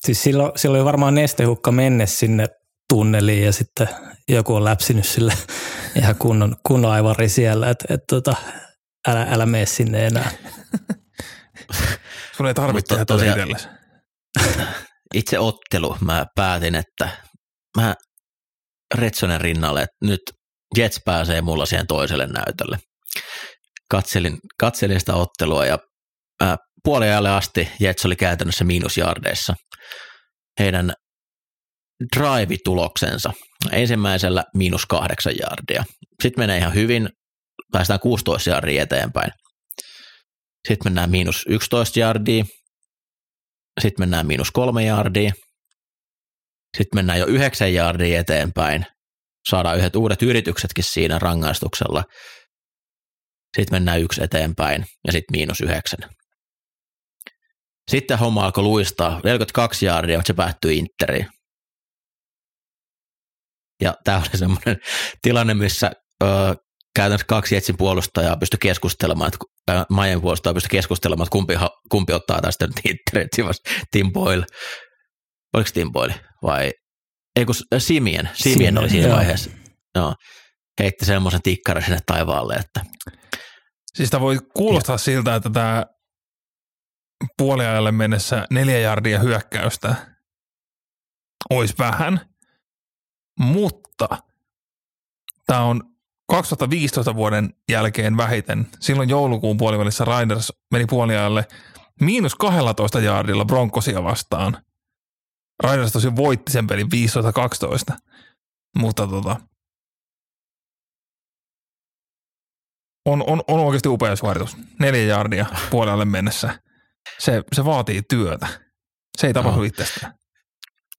Siis silloin, silloin oli varmaan nestehukka menne sinne tunneliin ja sitten joku on läpsinyt sille ihan kunnon, kunnon aivari siellä, että et, tota, älä, älä mene sinne enää. Sun ei tarvitse tehdä tosiaan- itsellesi. Itse ottelu, mä päätin, että mä Retsonen rinnalle, että nyt Jets pääsee mulla siihen toiselle näytölle. Katselin, katselin sitä ottelua ja äh, puoliajalle asti Jets oli käytännössä miinusjardeissa. Heidän drive-tuloksensa ensimmäisellä miinus kahdeksan jardia. Sitten menee ihan hyvin, päästään 16 jardia eteenpäin. Sitten mennään miinus 11 jardia, sitten mennään miinus kolme jardia, sitten mennään jo yhdeksän jardia eteenpäin, saadaan yhdet uudet yrityksetkin siinä rangaistuksella, sitten mennään yksi eteenpäin ja sitten miinus yhdeksän. Sitten homma alkoi luistaa, 42 jardia, mutta se päättyi Interiin. Ja tämä oli semmoinen tilanne, missä ö, käytännössä kaksi Jetsin puolustajaa pystyi keskustelemaan, että äh, Miami puolustaja pystyi keskustelemaan, että kumpi, kumpi ottaa tästä nyt Interin, Tim Boyle. Oliko Tim Boyle vai, ei kun Simien, Simien oli siinä joo. vaiheessa. Joo. Heitti semmoisen tikkarin sinne taivaalle, että Siis voi kuulostaa siltä, että tämä puoliajalle mennessä neljä jardia hyökkäystä olisi vähän, mutta tämä on 2015 vuoden jälkeen vähiten. Silloin joulukuun puolivälissä Riders meni puoliajalle miinus 12 jardilla Broncosia vastaan. Riders tosi voitti sen pelin 15-12, mutta tota, on, on, on oikeasti upea suoritus. Neljä jardia puolelle mennessä. Se, se vaatii työtä. Se ei tapahdu Joo. itsestään.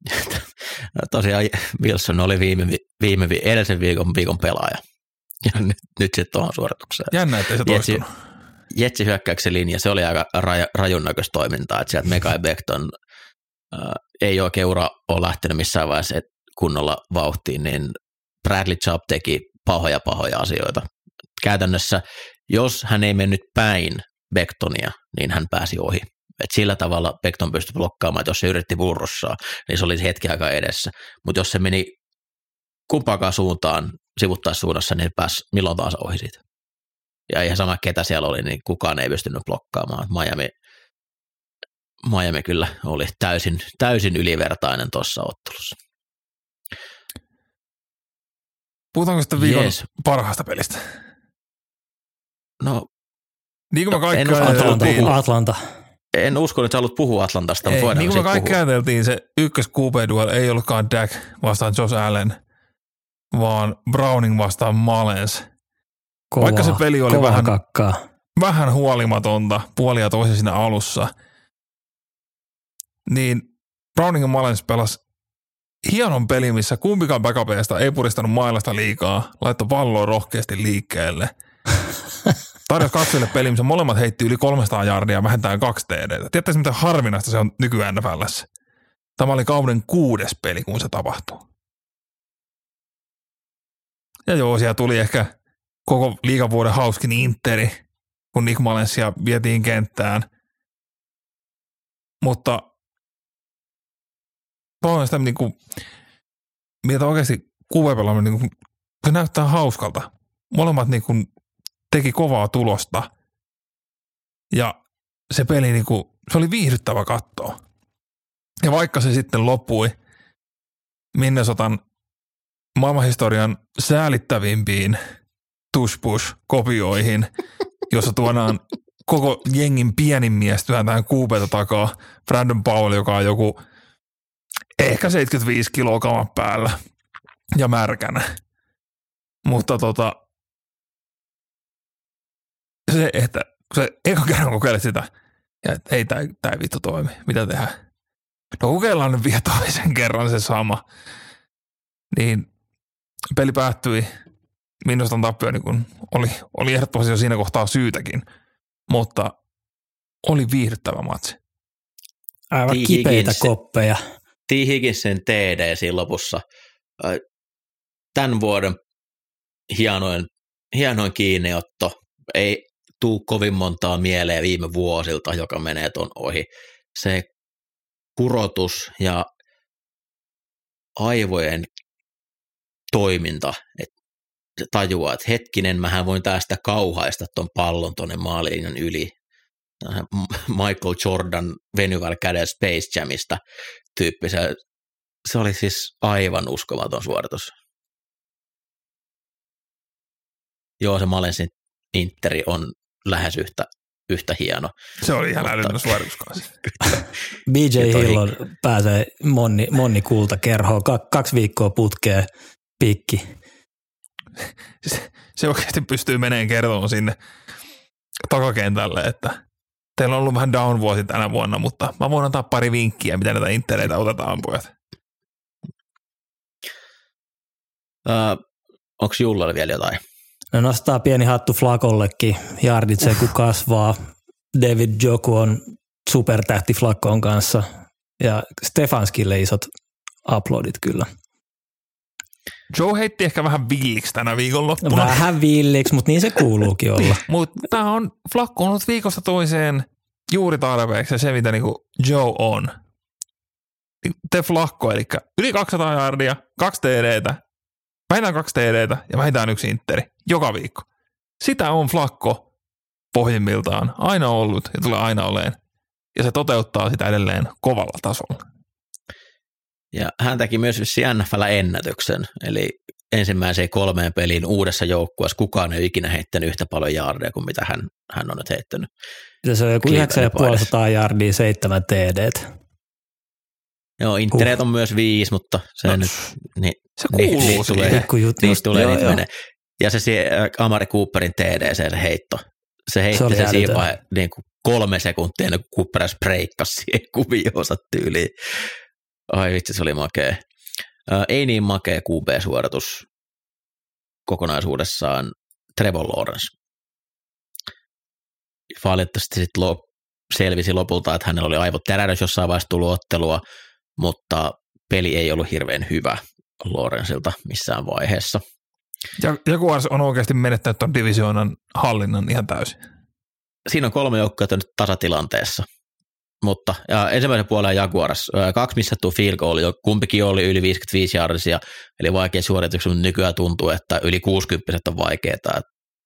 tosiaan Wilson oli viime, vi- viime vi- edellisen viikon, viikon pelaaja. Ja nyt, nyt sitten tuohon suoritukseen. Jännä, ettei se Jetsi- toistunut. Jetsi hyökkäyksen linja, se oli aika raj, rajun näköistä toimintaa, että sieltä Mekai Beckton äh, ei oikein ura ole lähtenyt missään vaiheessa et kunnolla vauhtiin, niin Bradley Chubb teki pahoja pahoja asioita. Käytännössä, jos hän ei mennyt päin Becktonia, niin hän pääsi ohi. Et sillä tavalla Beckton pystyi blokkaamaan, että jos se yritti purrussaa, niin se oli hetki aikaa edessä. Mutta jos se meni kumpaakaan suuntaan sivuttaissuunnassa, niin pääsi milloin taas ohi siitä. Ja ihan sama ketä siellä oli, niin kukaan ei pystynyt blokkaamaan. Miami, Miami kyllä oli täysin, täysin ylivertainen tuossa ottelussa. Puhutaanko sitten viikon Jees. parhaasta pelistä? No Niin kuin me kaikki En Atlanta, Atlanta. en usko, että sä haluat puhua Atlantasta, mutta voidaan niin kuin me kaikki puhua. ajateltiin, se ykkös QB-duel ei ollutkaan Dak vastaan Josh Allen, vaan Browning vastaan Malens. Kovaa, Vaikka se peli oli vähän- kakkaa. Vähän huolimatonta puolia toisen siinä alussa, niin Browning ja Malens pelas hienon peli, missä kumpikaan backupeista ei puristanut mailasta liikaa, laittoi palloa rohkeasti liikkeelle. Tarjosi katsojille peli, missä molemmat heitti yli 300 jardia vähintään kaksi TD. Tiedätkö, miten harvinaista se on nykyään NFLssä? Tämä oli kauden kuudes peli, kun se tapahtuu. Ja joo, siellä tuli ehkä koko liikavuoden hauskin Interi, kun Nick Malensia vietiin kenttään. Mutta paljon sitä niin kuin, mitä oikeasti kuvapelaaminen, niin kuin, se näyttää hauskalta. Molemmat niin kuin, teki kovaa tulosta ja se peli, niin kuin, se oli viihdyttävä kattoa. Ja vaikka se sitten loppui Minnesotan maailmanhistorian säälittävimpiin tushpush-kopioihin, jossa tuodaan koko jengin pienin mies työntään kuupeita takaa. Brandon Powell, joka on joku ehkä 75 kiloa kamat päällä ja märkänä. Mutta tota, se, että se eka kerran kokeilet sitä, ja että ei, tämä ei vittu toimi, mitä tehdään? No kokeillaan nyt vielä toisen kerran se sama. Niin peli päättyi, minusta tappio niin kun oli, oli ehdottomasti jo siinä kohtaa syytäkin, mutta oli viihdyttävä matsi. Aivan T. kipeitä koppeja. T. Higginsin TD siinä lopussa. Tämän vuoden hienoin, hienoin kiinniotto. Ei tuu kovin montaa mieleen viime vuosilta, joka menee ton ohi. Se kurotus ja aivojen toiminta, että se tajuaa, että hetkinen, mähän voin tästä kauhaista ton pallon tonne maalilinjan yli. Michael Jordan venyvällä kädellä Space Jamista tyyppi. Se, se oli siis aivan uskomaton suoritus. Joo, se Malensin Interi on lähes yhtä, yhtä hieno. Se oli ihan Mutta- älytön suoritus. BJ Hill on, pääsee monni, monni kulta kerhoon, kaksi viikkoa putkeen pikki. se, se oikeasti pystyy meneen kertomaan sinne takakentälle, että teillä on ollut vähän down-vuosi tänä vuonna, mutta mä voin antaa pari vinkkiä, miten näitä intereitä otetaan, pojat. Öö, Onko Jullalla vielä jotain? No nostaa pieni hattu Flakollekin, jardit se kun kasvaa. David Joku on supertähti Flakon kanssa ja Stefanskille isot uploadit kyllä. Joe heitti ehkä vähän villiksi tänä No, viikonloppuna, vähän villiksi, mutta niin se kuuluukin olla. mutta tämä on Flakko on ollut viikosta toiseen juuri tarpeeksi ja se, mitä niinku Joe on. Te Flakko, eli yli 200 jardia, kaksi TDtä, vähintään kaksi TDtä ja vähintään yksi interi joka viikko. Sitä on Flakko pohjimmiltaan aina ollut ja tulee aina oleen. Ja se toteuttaa sitä edelleen kovalla tasolla. Ja hän teki myös vissiin NFL-ennätyksen, eli ensimmäiseen kolmeen peliin uudessa joukkueessa kukaan ei ole ikinä heittänyt yhtä paljon jaardeja kuin mitä hän, hän on nyt heittänyt. Ja se on joku Clevelandin 9500 jardia, seitsemän TD. Joo, Intereet on myös viisi, mutta se No, nyt, niin, Se Niin, kuuluu niin. Pikku juttu. niistä tulee, Joo, niitä joo. menee. Ja se, äh, Amari Cooperin TDC, se heitto. Se heitti Se siinä vai, niin kuin kolme sekuntia ennen kuin Cooper edes breikkasi siihen kuvioonsa tyyliin. Ai vitsi, se oli makea. Äh, ei niin makea QB-suoritus kokonaisuudessaan Trevor Lawrence. Valitettavasti sitten lo, selvisi lopulta, että hänellä oli aivotärähdys jossain vaiheessa tullut ottelua, mutta peli ei ollut hirveän hyvä Lawrenceilta missään vaiheessa. Ja Jaguars on oikeasti menettänyt tuon divisioonan hallinnan ihan täysin. Siinä on kolme joukkoa nyt tasatilanteessa. Mutta ja ensimmäisen puolen Jaguars, kaksi missattua field goal, kumpikin oli yli 55 jardisia, eli vaikea suorituksia, mutta nykyään tuntuu, että yli 60 on vaikeaa,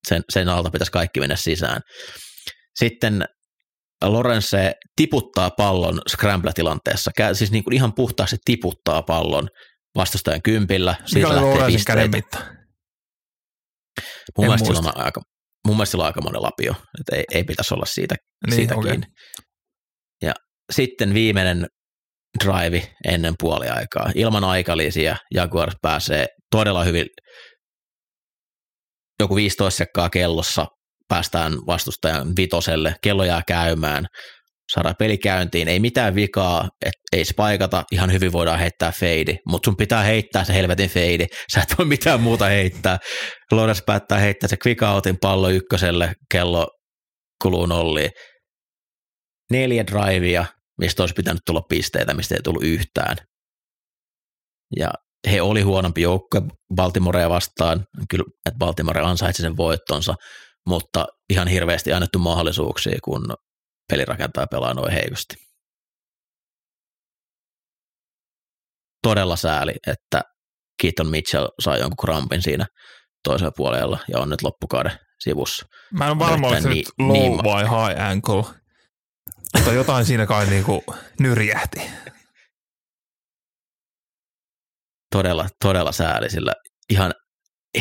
sen, sen alta pitäisi kaikki mennä sisään. Sitten Lorenze tiputtaa pallon scramble-tilanteessa, siis niin kuin ihan puhtaasti tiputtaa pallon vastustajan kympillä, Mikä siitä oli lähtee käden mitta? Mun En mielestä, muista. on aika, mun mielestä sillä on aika monen lapio, että ei, ei pitäisi olla siitä, Niin, siitä okei. kiinni. Ja sitten viimeinen drive ennen puoliaikaa. Ilman aikalisia Jaguars pääsee todella hyvin, joku 15 sekkaa kellossa päästään vastustajan vitoselle, kello jää käymään, saadaan peli käyntiin, ei mitään vikaa, et ei spaikata, ihan hyvin voidaan heittää feidi, mutta sun pitää heittää se helvetin feidi, sä et voi mitään muuta heittää. Lodas päättää heittää se quick outin pallo ykköselle, kello kuluu nolliin. Neljä drivea, mistä olisi pitänyt tulla pisteitä, mistä ei tullut yhtään. Ja he oli huonompi joukkue Baltimorea vastaan, kyllä, että Baltimore ansaitsi sen voittonsa, mutta ihan hirveästi annettu mahdollisuuksia, kun pelirakentaja pelaa noin heikosti. Todella sääli, että Keaton Mitchell sai jonkun krampin siinä toisella puolella ja on nyt loppukauden sivussa. Mä en varma, oliko se Erittäin nyt low niin- vai high ankle, mutta jotain siinä kai niinku nyrjähti. Todella, todella sääli, sillä ihan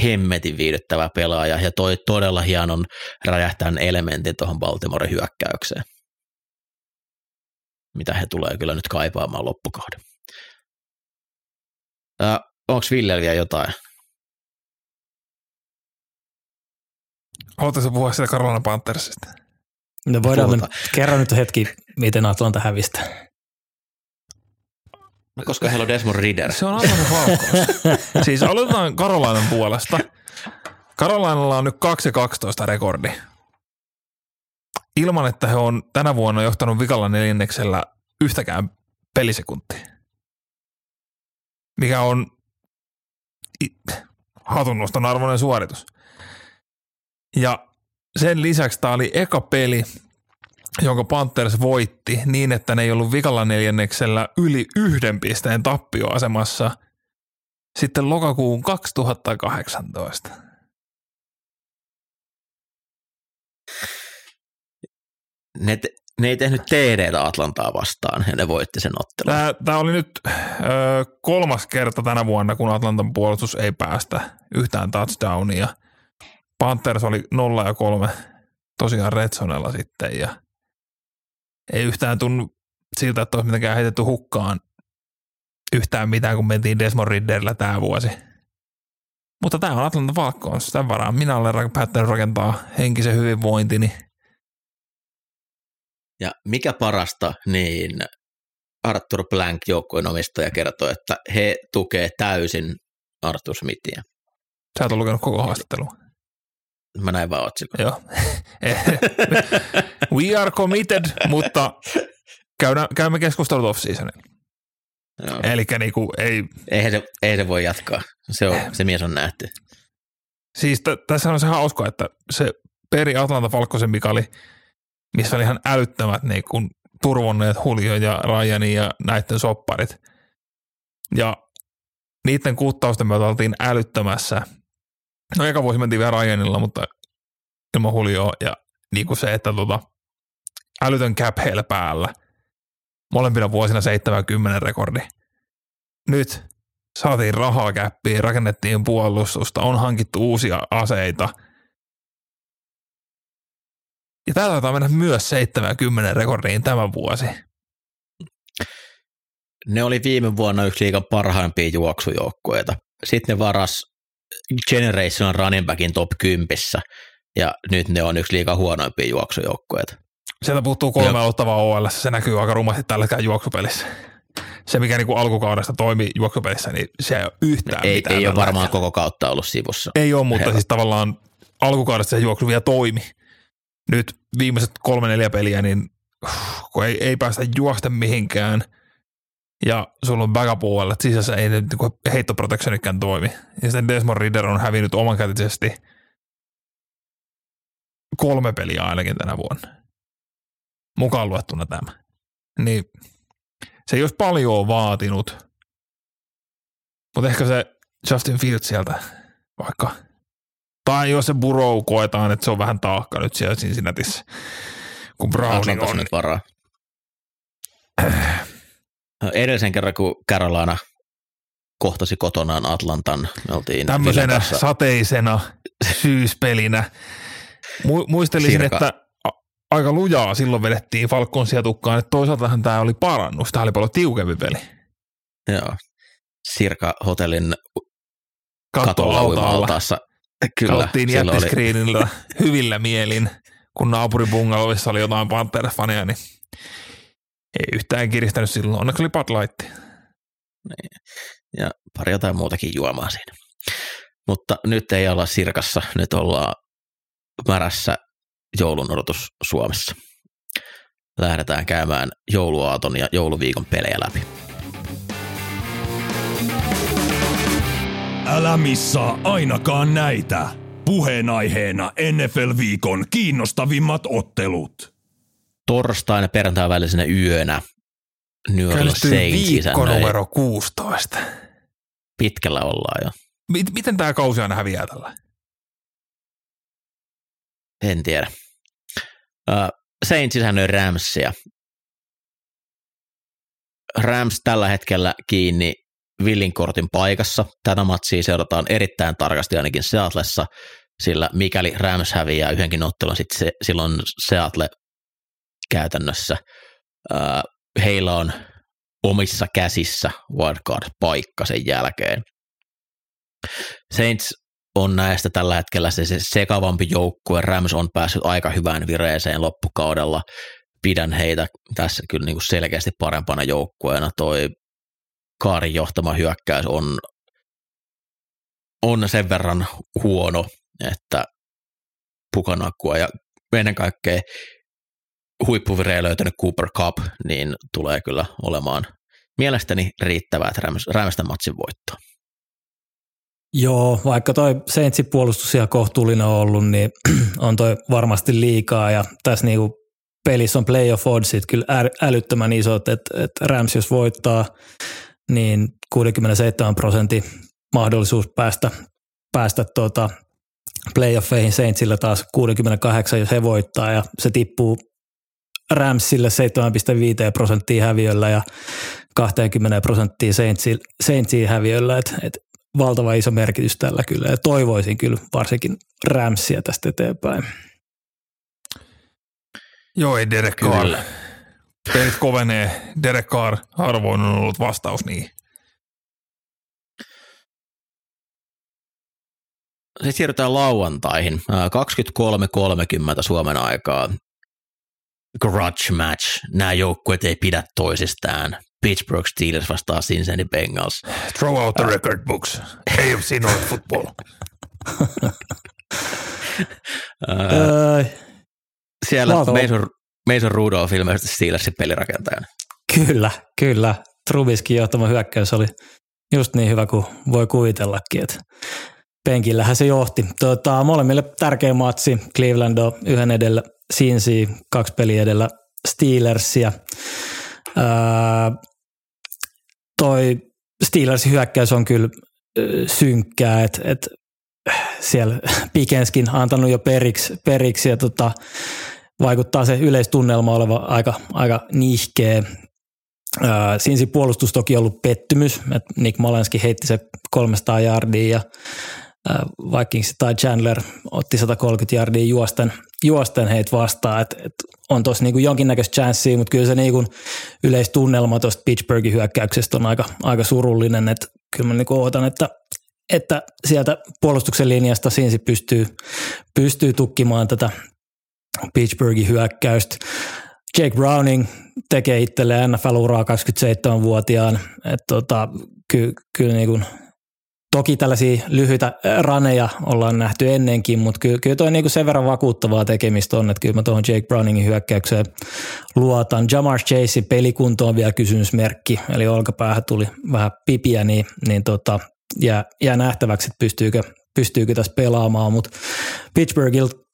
hemmetin viihdyttävä pelaaja ja toi todella hienon räjähtään elementin tuohon Baltimore hyökkäykseen, mitä he tulee kyllä nyt kaipaamaan loppukauden. Äh, Onko Villellä vielä jotain? Haluatko puhua sitä Carolina Panthersista? No voidaan me Puhutaan. kerran nyt hetki, miten Atlanta hävistä. Koska heillä on Desmond Ritter. Se on Atlanta Falcons. siis aloitetaan Carolinan puolesta. Carolinalla on nyt 2 12 rekordi. Ilman, että he on tänä vuonna johtanut vikalla neljänneksellä yhtäkään pelisekuntia. Mikä on hatunnoston arvoinen suoritus. Ja sen lisäksi tämä oli eka peli, jonka Panthers voitti niin, että ne ei ollut vikalla neljänneksellä yli yhden pisteen tappioasemassa sitten lokakuun 2018. Ne, te, ne ei tehnyt TDtä Atlantaa vastaan ja ne voitti sen ottelun. Tämä, tämä oli nyt ö, kolmas kerta tänä vuonna, kun Atlantan puolustus ei päästä yhtään touchdownia. Panthers oli 0 ja 3 tosiaan Redsonella sitten ja ei yhtään tunnu siltä, että olisi mitenkään heitetty hukkaan yhtään mitään, kun mentiin Desmond Ridderillä tämä vuosi. Mutta tämä on Atlanta Falcons. Tämän varaan minä olen päättänyt rakentaa henkisen hyvinvointini. Ja mikä parasta, niin Arthur Blank joukkueen omistaja kertoi, että he tukee täysin Arthur Smithia. Sä ole lukenut koko haastattelua. Mä näin vaan otsikon. Joo. We are committed, mutta käydään, käymme keskustelut off-seasonilla. Joo. Eli niinku ei, Eihän se, ei se voi jatkaa. Se, on, se mies on nähty. siis t- tässä on se hauska, että se peri Atlanta Falcosen, mikä oli, missä oli ihan älyttömät niin kun turvonneet Julio ja Ryani ja näiden sopparit. Ja niiden kuuttausten myötä oltiin älyttömässä. No eka vuosi mentiin vielä Ryanilla, mutta ilman Julioa ja niin kuin se, että tota, älytön cap heillä päällä. Molempina vuosina 70 rekordi. Nyt saatiin rahaa käppiin, rakennettiin puolustusta, on hankittu uusia aseita. Ja tää taitaa mennä myös 70 rekordiin tämä vuosi. Ne oli viime vuonna yksi liikan parhaimpia juoksujoukkueita. Sitten ne varas Generational running backin top 10, ja nyt ne on yksi liikan huonoimpia juoksujoukkueita. Sieltä puuttuu kolme aloittavaa OL, se näkyy aika rumasti tälläkään juoksupelissä. Se, mikä niinku alkukaudesta toimi juoksupelissä, niin se ei ole yhtään Ei, mitään. ei ole tällä varmaan hetkellä. koko kautta ollut sivussa. Ei ole, mutta Herra. siis tavallaan alkukaudesta se juoksu vielä toimi. Nyt viimeiset kolme neljä peliä, niin kun ei, ei päästä juosta mihinkään ja sulla on backup sisässä ei nyt niinku heittoprotectionikään toimi. Ja sitten Desmond Ridder on hävinnyt omankätisesti kolme peliä ainakin tänä vuonna. Mukaan luettuna tämä. Niin se ei olisi paljon vaatinut, mutta ehkä se Justin Fields sieltä vaikka. Tai jos se Burrow koetaan, että se on vähän taakka nyt siellä Cincinnatiissa, kun Browning on. nyt varaa. Edellisen kerran, kun Carolina kohtasi kotonaan Atlantan, me oltiin Tämmöisenä sateisena syyspelinä. Mu- muistelisin, Sirka. että aika lujaa silloin vedettiin Falconsia tukkaan, että toisaaltahan tämä oli parannus. Tämä oli paljon tiukempi peli. Joo. Sirka hotellin katolla uima-altaassa. Kyllä, Kauttiin jättiskriinillä hyvillä mielin, kun naapuribungalovissa oli jotain Panthers-faneja, niin Ei yhtään kiristänyt silloin, onneksi oli Bud Light. ja pari jotain muutakin juomaa siinä. Mutta nyt ei olla sirkassa, nyt ollaan märässä joulun odotus Suomessa. Lähdetään käymään jouluaaton ja jouluviikon pelejä läpi. Älä missaa ainakaan näitä. Puheenaiheena NFL-viikon kiinnostavimmat ottelut. Torstaina ja perjantai välisenä yönä New Orleans Saints viikko numero 16. Pitkällä ollaan jo. M- miten tämä kausi aina häviää tällä? En tiedä. Uh, Saints isännöi Ramsia. Rams tällä hetkellä kiinni Villin kortin paikassa. Tätä matsia seurataan erittäin tarkasti ainakin Seatlessa, sillä mikäli Rams häviää yhdenkin ottelun, sit se, silloin Seattle käytännössä. Uh, heillä on omissa käsissä wildcard-paikka sen jälkeen. Saints on näistä tällä hetkellä se, se sekavampi joukkue. Rams on päässyt aika hyvään vireeseen loppukaudella. Pidän heitä tässä kyllä niin kuin selkeästi parempana joukkueena. Toi Kaarin johtama hyökkäys on, on sen verran huono, että pukanakua ja ennen kaikkea huippuvireen löytänyt Cooper Cup, niin tulee kyllä olemaan mielestäni riittävää, että Ramsten matsin voittaa. Joo, vaikka toi Saintsin puolustus ihan kohtuullinen on ollut, niin on toi varmasti liikaa ja tässä niinku pelissä on playoff oddsit kyllä älyttömän isot, että et Rams jos voittaa, niin 67 prosentin mahdollisuus päästä, päästä tuota playoffeihin Saintsillä taas 68, jos he voittaa ja se tippuu Ramsille 7,5 prosenttia häviöllä ja 20 prosenttia Saintsiin, Saintsiin häviöllä, että et valtava iso merkitys tällä kyllä ja toivoisin kyllä varsinkin Ramsia tästä eteenpäin. Joo, ei Derek Carr. Pelit kovenee. Derek Carr harvoin on ollut vastaus niin. Sitten siirrytään lauantaihin. Ää, 23.30 Suomen aikaa. Grudge match. Nämä joukkueet ei pidä toisistaan. Pittsburgh Steelers vastaa Cincinnati Bengals. Throw out the record books. AFC North Football. Öö, siellä Mason, Mason Rudolph ilmeisesti Steelersin pelirakentajana. kyllä, kyllä. Trubiskin johtama hyökkäys oli just niin hyvä kuin voi kuvitellakin, että penkillähän se johti. Tota, molemmille tärkeä matsi. Cleveland on yhden edellä Cincy, kaksi peliä edellä Steelersia. Öö, toi Steelersin hyökkäys on kyllä synkkää, että et siellä Pikenskin antanut jo periksi, periksi ja tota, vaikuttaa se yleistunnelma oleva aika, aika nihkeä. Sinsi puolustus toki ollut pettymys, että Nick Molenski heitti se 300 jardia ja Vikings tai Chandler otti 130 jardia juosten, juosten heitä vastaan, että et on tuossa niinku jonkinnäköistä chanssiä, mutta kyllä se niinku yleistunnelma tuosta Pittsburghin hyökkäyksestä on aika, aika surullinen, että kyllä mä niinku ootan, että, että sieltä puolustuksen linjasta Sinsi pystyy, pystyy tukkimaan tätä Pittsburghin hyökkäystä. Jake Browning tekee itselleen NFL-uraa 27-vuotiaan. Et tota, ky, kyllä niin kuin, toki tällaisia lyhyitä raneja ollaan nähty ennenkin, mutta kyllä, kyllä toi niin sen verran vakuuttavaa tekemistä on, että kyllä mä tuohon Jake Browningin hyökkäykseen luotan. Jamar Chasein pelikunto on vielä kysymysmerkki, eli olkapäähän tuli vähän pipiä, niin, niin tota, jää, jää nähtäväksi, että pystyykö, pystyykö tässä pelaamaan, mutta Pittsburghilta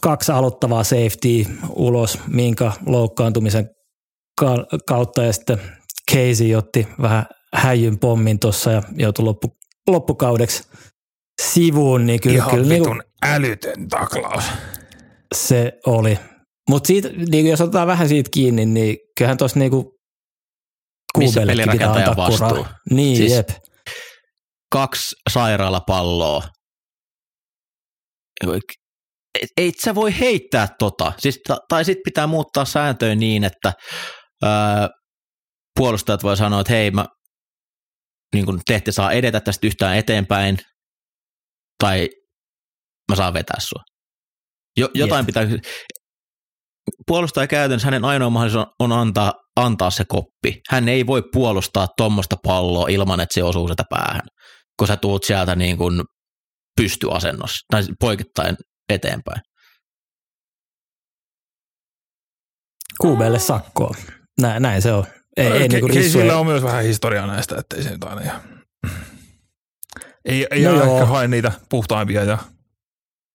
kaksi aloittavaa safety ulos Minka loukkaantumisen ka- kautta ja sitten Casey otti vähän häijyn pommin tuossa ja joutui loppu, loppukaudeksi sivuun, niin kyllä, Ihan kyllä vitun niin älytön taklaus. se oli. Mutta niin jos otetaan vähän siitä kiinni, niin kyllähän tuossa niinku Missä pitää pelirakentajan antaa vastuu? kuraa. Niin, siis, jep. Kaksi sairaalapalloa. Et, ei sä voi heittää tota. Siis, ta- tai sitten pitää muuttaa sääntöjä niin, että ää, puolustajat voi sanoa, että hei, mä, niin kun te ette saa edetä tästä yhtään eteenpäin, tai mä saan vetää sua. Jo, jotain Jep. pitää, puolustaja käytännössä hänen ainoa mahdollisuus on antaa, antaa se koppi. Hän ei voi puolustaa tuommoista palloa ilman, että se osuu sitä päähän, kun sä tuut sieltä niin kuin pystyasennossa tai poikittain eteenpäin. QBlle sakkoa. Näin, näin se on. Ei, ei, Ke- niinku Ke- rissu, Sillä ei, on myös vähän historiaa näistä, että ei se nyt aina ihan... Ei, ei No ehkä hae niitä puhtaimpia ja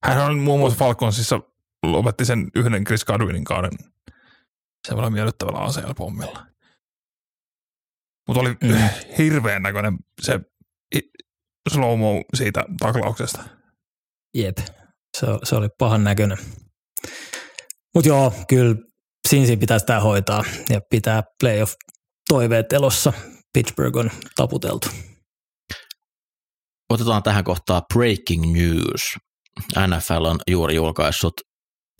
hän on muun muassa Falconsissa lopetti sen yhden Chris Godwinin kauden semmoilla miellyttävällä aseella pommilla. Mutta oli Mm. hirveän näköinen se slow-mo siitä taklauksesta. Jep, se, se oli pahan näköinen. Mutta joo, kyllä Sinsi pitää sitä hoitaa ja pitää playoff toiveet elossa. Pittsburgh on taputeltu. Otetaan tähän kohtaan breaking news. NFL on juuri julkaissut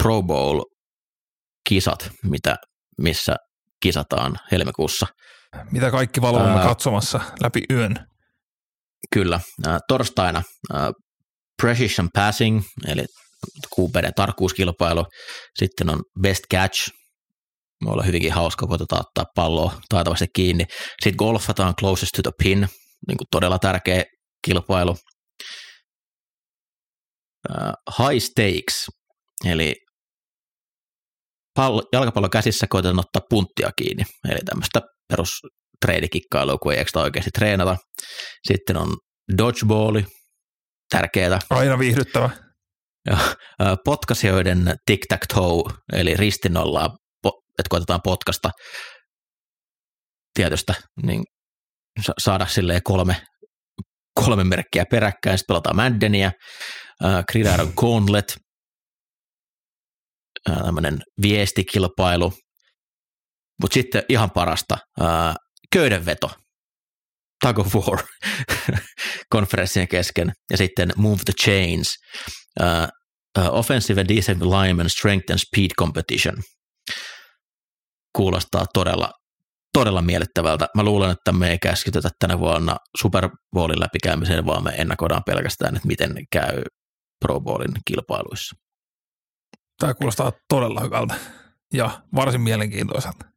Pro Bowl-kisat, mitä, missä kisataan helmikuussa. Mitä kaikki valvomme Ää. katsomassa läpi yön. Kyllä, äh, torstaina äh, precision passing, eli QPD tarkkuuskilpailu. Sitten on best catch, voi olla hyvinkin hauska, koitetaan ottaa palloa taitavasti kiinni. Sitten golfataan closest to the pin, niin kuin todella tärkeä kilpailu. Äh, high stakes, eli pallo, jalkapallo käsissä koitetaan ottaa punttia kiinni, eli tämmöistä perus treidikikkailua, kun ei ekstra oikeasti treenata. Sitten on dodgeballi, tärkeää. Aina viihdyttävä. Potkasijoiden tic-tac-toe, eli ristinollaa, että koitetaan potkasta tietystä, niin sa- saada silleen kolme, kolme merkkiä peräkkäin. Sitten pelataan Maddenia, Gridiron Gauntlet, tämmöinen viestikilpailu, mutta sitten ihan parasta, ää, köydenveto, tug of war konferenssien kesken, ja sitten Move the Chains, uh, uh, Offensive and Defensive Lineman Strength and Speed Competition. Kuulostaa todella, todella miellyttävältä. Mä luulen, että me ei käskytetä tänä vuonna Super Bowlin läpikäymiseen, vaan me ennakoidaan pelkästään, että miten käy Pro Bowlin kilpailuissa. Tämä kuulostaa todella hyvältä ja varsin mielenkiintoiselta.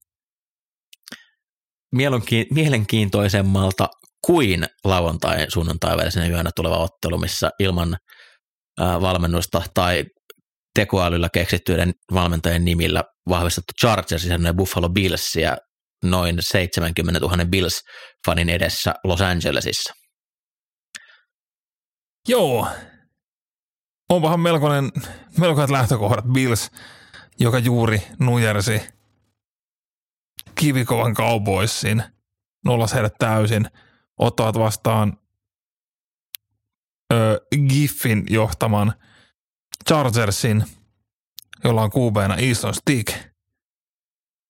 Mielenki- mielenkiintoisemmalta kuin lauantai sunnuntai välisenä yönä tuleva ottelu, missä ilman valmennusta tai tekoälyllä keksittyiden valmentajien nimillä vahvistettu Chargers ja Buffalo Bills ja noin 70 000 Bills-fanin edessä Los Angelesissa. Joo. Onpahan melkoinen, melkoiset lähtökohdat Bills, joka juuri nujersi kivikovan Cowboysin, nollas heidät täysin, ottavat vastaan ö, Giffin johtaman Chargersin, jolla on QBnä Easton Stick.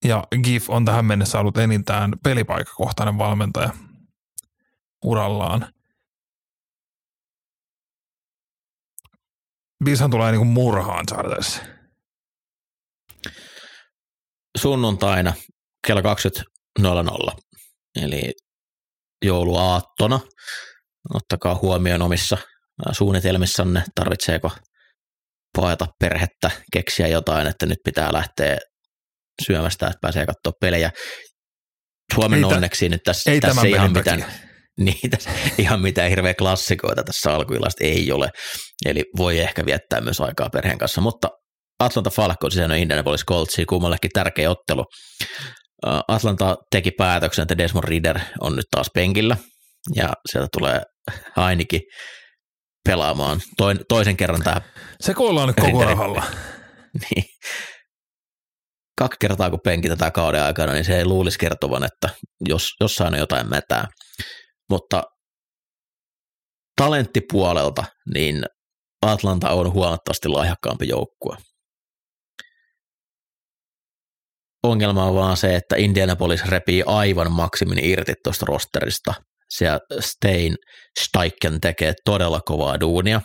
Ja Giff on tähän mennessä ollut enintään pelipaikkakohtainen valmentaja urallaan. Billshän tulee niinku murhaan Chargers. Sunnuntaina kello 20.00, eli jouluaattona. Ottakaa huomioon omissa ää, suunnitelmissanne, tarvitseeko paeta perhettä, keksiä jotain, että nyt pitää lähteä syömästä, että pääsee katsoa pelejä. Suomen Ei onneksi nyt tässä, Ei tässä ihan mitään, niin, tässä ihan mitään hirveä klassikoita tässä alkuillasta ei ole. Eli voi ehkä viettää myös aikaa perheen kanssa, mutta Atlanta Falcons ja Indianapolis Colts, kummallekin tärkeä ottelu. Atlanta teki päätöksen, että Desmond Reader on nyt taas penkillä, ja sieltä tulee ainakin pelaamaan toin, toisen kerran tämä Sekoillaan nyt koko rahalla. niin, kaksi kertaa kun penkitetään kauden aikana, niin se ei luulisi kertovan, että jos, jossain on jotain mätää. Mutta talenttipuolelta, niin Atlanta on huomattavasti lahjakkaampi joukkue. Ongelma on vaan se, että Indianapolis repii aivan maksimin irti tuosta rosterista. Siellä Stein Steichen tekee todella kovaa duunia.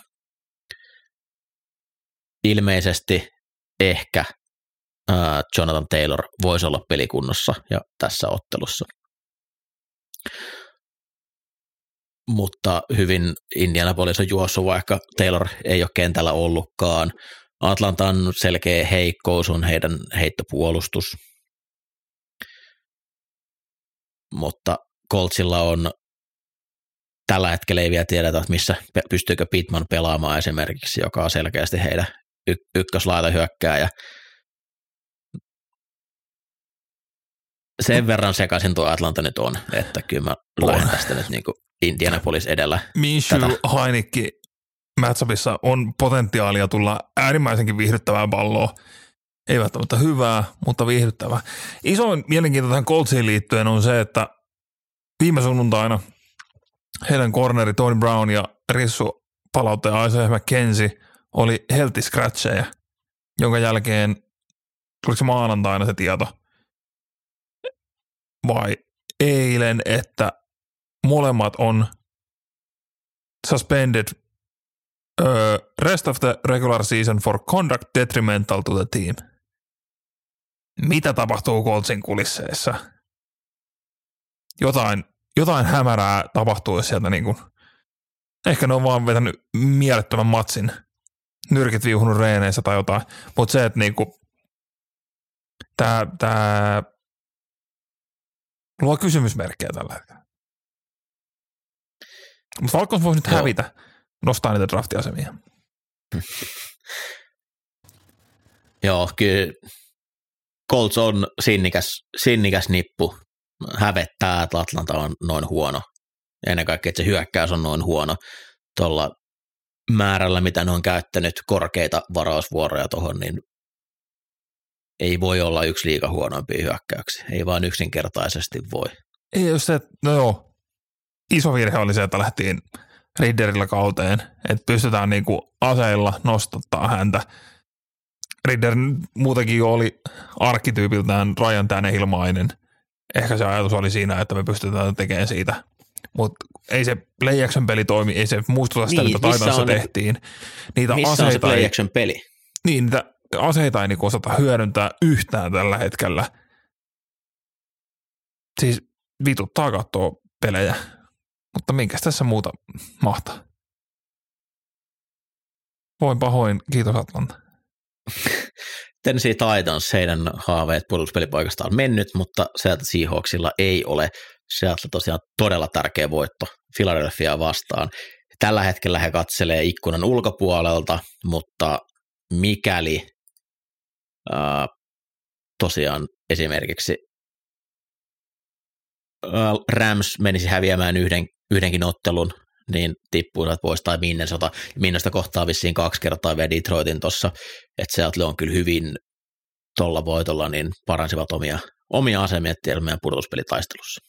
Ilmeisesti ehkä ää, Jonathan Taylor voisi olla pelikunnossa ja tässä ottelussa. Mutta hyvin Indianapolis on juossut, vaikka Taylor ei ole kentällä ollutkaan. Atlantan selkeä heikkous on heidän heittopuolustus. Mutta Coltsilla on tällä hetkellä ei vielä tiedetä, että missä pystyykö Pitman pelaamaan esimerkiksi, joka on selkeästi heidän y- ykköslaita hyökkääjä. Sen verran sekaisin tuo Atlanta nyt on, että kyllä mä lähden tästä nyt niin kuin Indianapolis edellä. Minshew Hainikki matchupissa on potentiaalia tulla äärimmäisenkin viihdyttävää palloa. Ei välttämättä hyvää, mutta viihdyttävää. Isoin mielenkiinto tähän Coltsiin liittyen on se, että viime sunnuntaina heidän corneri Tony Brown ja Rissu palauttaja Isaiah McKenzie oli healthy scratcheja, jonka jälkeen tuliko se maanantaina se tieto vai eilen, että molemmat on suspended uh, rest of the regular season for conduct detrimental to the team. Mitä tapahtuu Coltsin kulisseissa? Jotain, jotain hämärää tapahtuu sieltä niin kuin, ehkä ne on vaan vetänyt mielettömän matsin, nyrkit viuhunut reeneissä tai jotain, mutta se, että niin kuin, tämä, tämä luo kysymysmerkkejä tällä hetkellä. Mutta Falcons voisi nyt Joo. hävitä, nostaa niitä draftiasemia. Joo, kyllä Colts on sinnikäs, sinnikäs nippu. Hävettää, että Atlanta on noin huono. Ennen kaikkea, että se hyökkäys on noin huono. Tuolla määrällä, mitä ne on käyttänyt korkeita varausvuoroja tuohon, niin ei voi olla yksi liika huonompia hyökkäyksiä. Ei vaan yksinkertaisesti voi. Ei jos se, no joo, iso virhe oli se, että lähtiin Ridderillä kauteen, että pystytään niinku aseilla nostattaa häntä. Ridder muutenkin jo oli arkkityypiltään Ryan Tänehilmainen. Ehkä se ajatus oli siinä, että me pystytään tekemään siitä. Mutta ei se play action peli toimi, ei se muistuta sitä, niin, mitä Titanissa tehtiin. Niitä missä aseita on se play action peli? Niin, niitä aseita ei niinku osata hyödyntää yhtään tällä hetkellä. Siis vituttaa katsoa pelejä. Mutta minkäs tässä muuta mahtaa? Voin pahoin, kiitos Atlanta. Tennessee Titans, heidän haaveet puolustuspelipaikasta on mennyt, mutta sieltä Seahawksilla ei ole. Sieltä tosiaan todella tärkeä voitto Philadelphia vastaan. Tällä hetkellä he katselee ikkunan ulkopuolelta, mutta mikäli ää, tosiaan esimerkiksi Rams menisi häviämään yhden yhdenkin ottelun, niin tippuivat pois, tai Minnesota. Minnosta kohtaa vissiin kaksi kertaa vielä Detroitin tuossa, että Seattle on kyllä hyvin tuolla voitolla, niin paransivat omia, omia asemia meidän pudotuspelitaistelussa.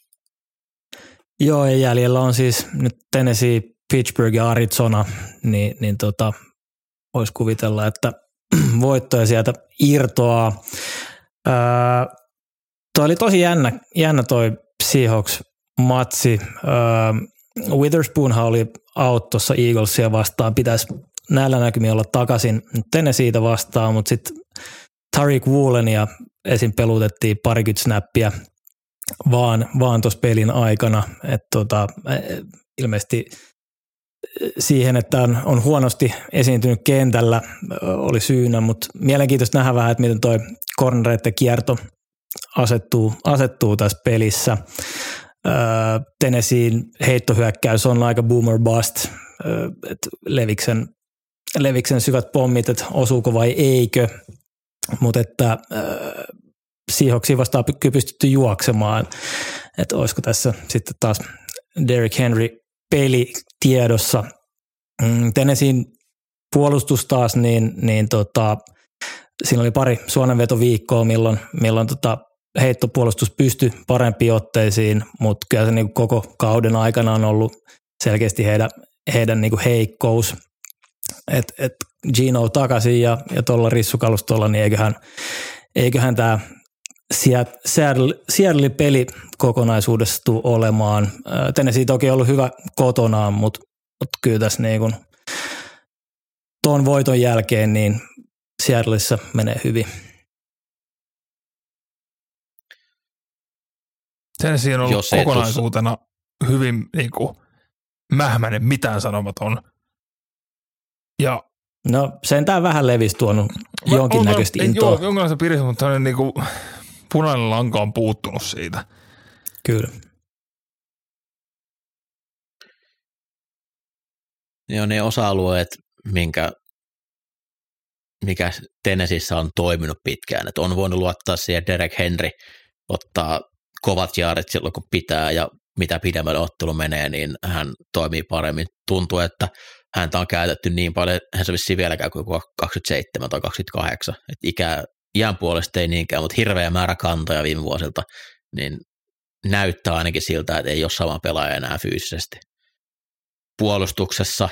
Joo, ja jäljellä on siis nyt Tennessee, Pittsburgh ja Arizona, niin, niin tota, voisi kuvitella, että voittoja sieltä irtoaa. Öö, toi oli tosi jännä, jännä toi Seahawks-matsi. Öö, Witherspoonhan oli out tuossa Eaglesia vastaan, pitäisi näillä näkymin olla takaisin siitä vastaan, mutta sitten Tariq Woolenia esim. pelutettiin parikymmentä snappia vaan, vaan tuossa pelin aikana. Et tota, ilmeisesti siihen, että on, on huonosti esiintynyt kentällä, oli syynä, mutta mielenkiintoista nähdä vähän, että miten toi cornereiden kierto asettuu, asettuu tässä pelissä. Tennesseein heittohyökkäys on aika boomer bust, että Leviksen, Leviksen syvät pommit, että osuuko vai eikö, mutta että Seahawksiin vastaan pystytty juoksemaan, että olisiko tässä sitten taas Derrick Henry peli tiedossa. Mm, Tennesseein puolustus taas, niin, niin tota, siinä oli pari suonenvetoviikkoa, milloin, milloin tota heittopuolustus pysty parempiin otteisiin, mutta kyllä se niin koko kauden aikana on ollut selkeästi heidän, heidän niin heikkous. Et, et Gino takaisin ja, ja tuolla rissukalustolla, niin eiköhän, eiköhän tämä Seattle, peli kokonaisuudessa tule olemaan. Tennessee toki ollut hyvä kotonaan, mutta, mutta kyllä tässä niin kuin tuon voiton jälkeen niin Seattleissa menee hyvin. Tennessee on ollut Jos kokonaisuutena tuossa... hyvin niin kuin, mähmäinen, mitään sanomaton. Ja No sentään vähän levis tuonut Mä- jonkinnäköistä on- intoa. Joo, jonkinlaista piristä, mutta tämmöinen niinku punainen lanka on puuttunut siitä. Kyllä. Ne on ne osa-alueet, minkä, mikä Tennesseeissä on toiminut pitkään. Että on voinut luottaa siihen Derek Henry, ottaa kovat jaarit silloin kun pitää ja mitä pidemmälle ottelu menee, niin hän toimii paremmin. Tuntuu, että häntä on käytetty niin paljon, hän se vissiin vieläkään kuin joku 27 tai 28. Et ikä, iän puolesta ei niinkään, mutta hirveä määrä kantoja viime vuosilta, niin näyttää ainakin siltä, että ei ole sama pelaaja enää fyysisesti. Puolustuksessa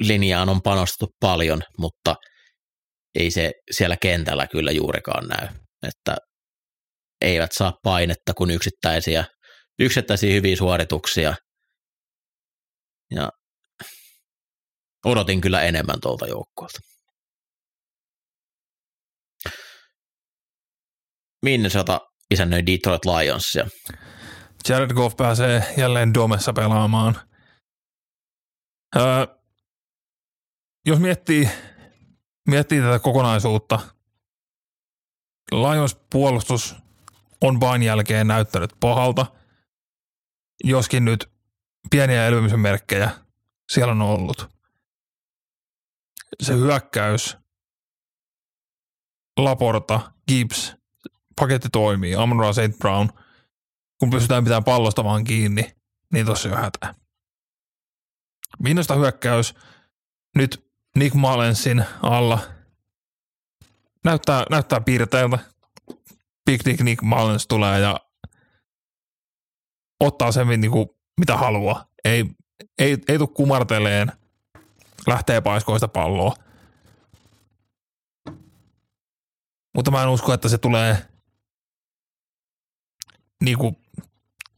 linjaan on panostettu paljon, mutta ei se siellä kentällä kyllä juurikaan näy. Että eivät saa painetta kuin yksittäisiä, yksittäisiä hyviä suorituksia. Ja odotin kyllä enemmän tuolta joukkueelta. Minnesota isännöi Detroit Lionsia. Jared Goff pääsee jälleen Domessa pelaamaan. Öö, jos miettii, miettii tätä kokonaisuutta, Lions puolustus on vain jälkeen näyttänyt pahalta, joskin nyt pieniä elpymisen merkkejä siellä on ollut. Se hyökkäys, Laporta, Gibbs, paketti toimii, Amon St. Brown – kun pystytään pitämään pallosta vaan kiinni, niin tossa jo hätä. Minusta hyökkäys nyt Nick Mullensin alla näyttää, näyttää piirteiltä. Dick Nick Mullens tulee ja ottaa sen, niin kuin, mitä haluaa. Ei, ei, ei tule kumarteleen, lähtee paiskoon sitä palloa. Mutta mä en usko, että se tulee niin kuin,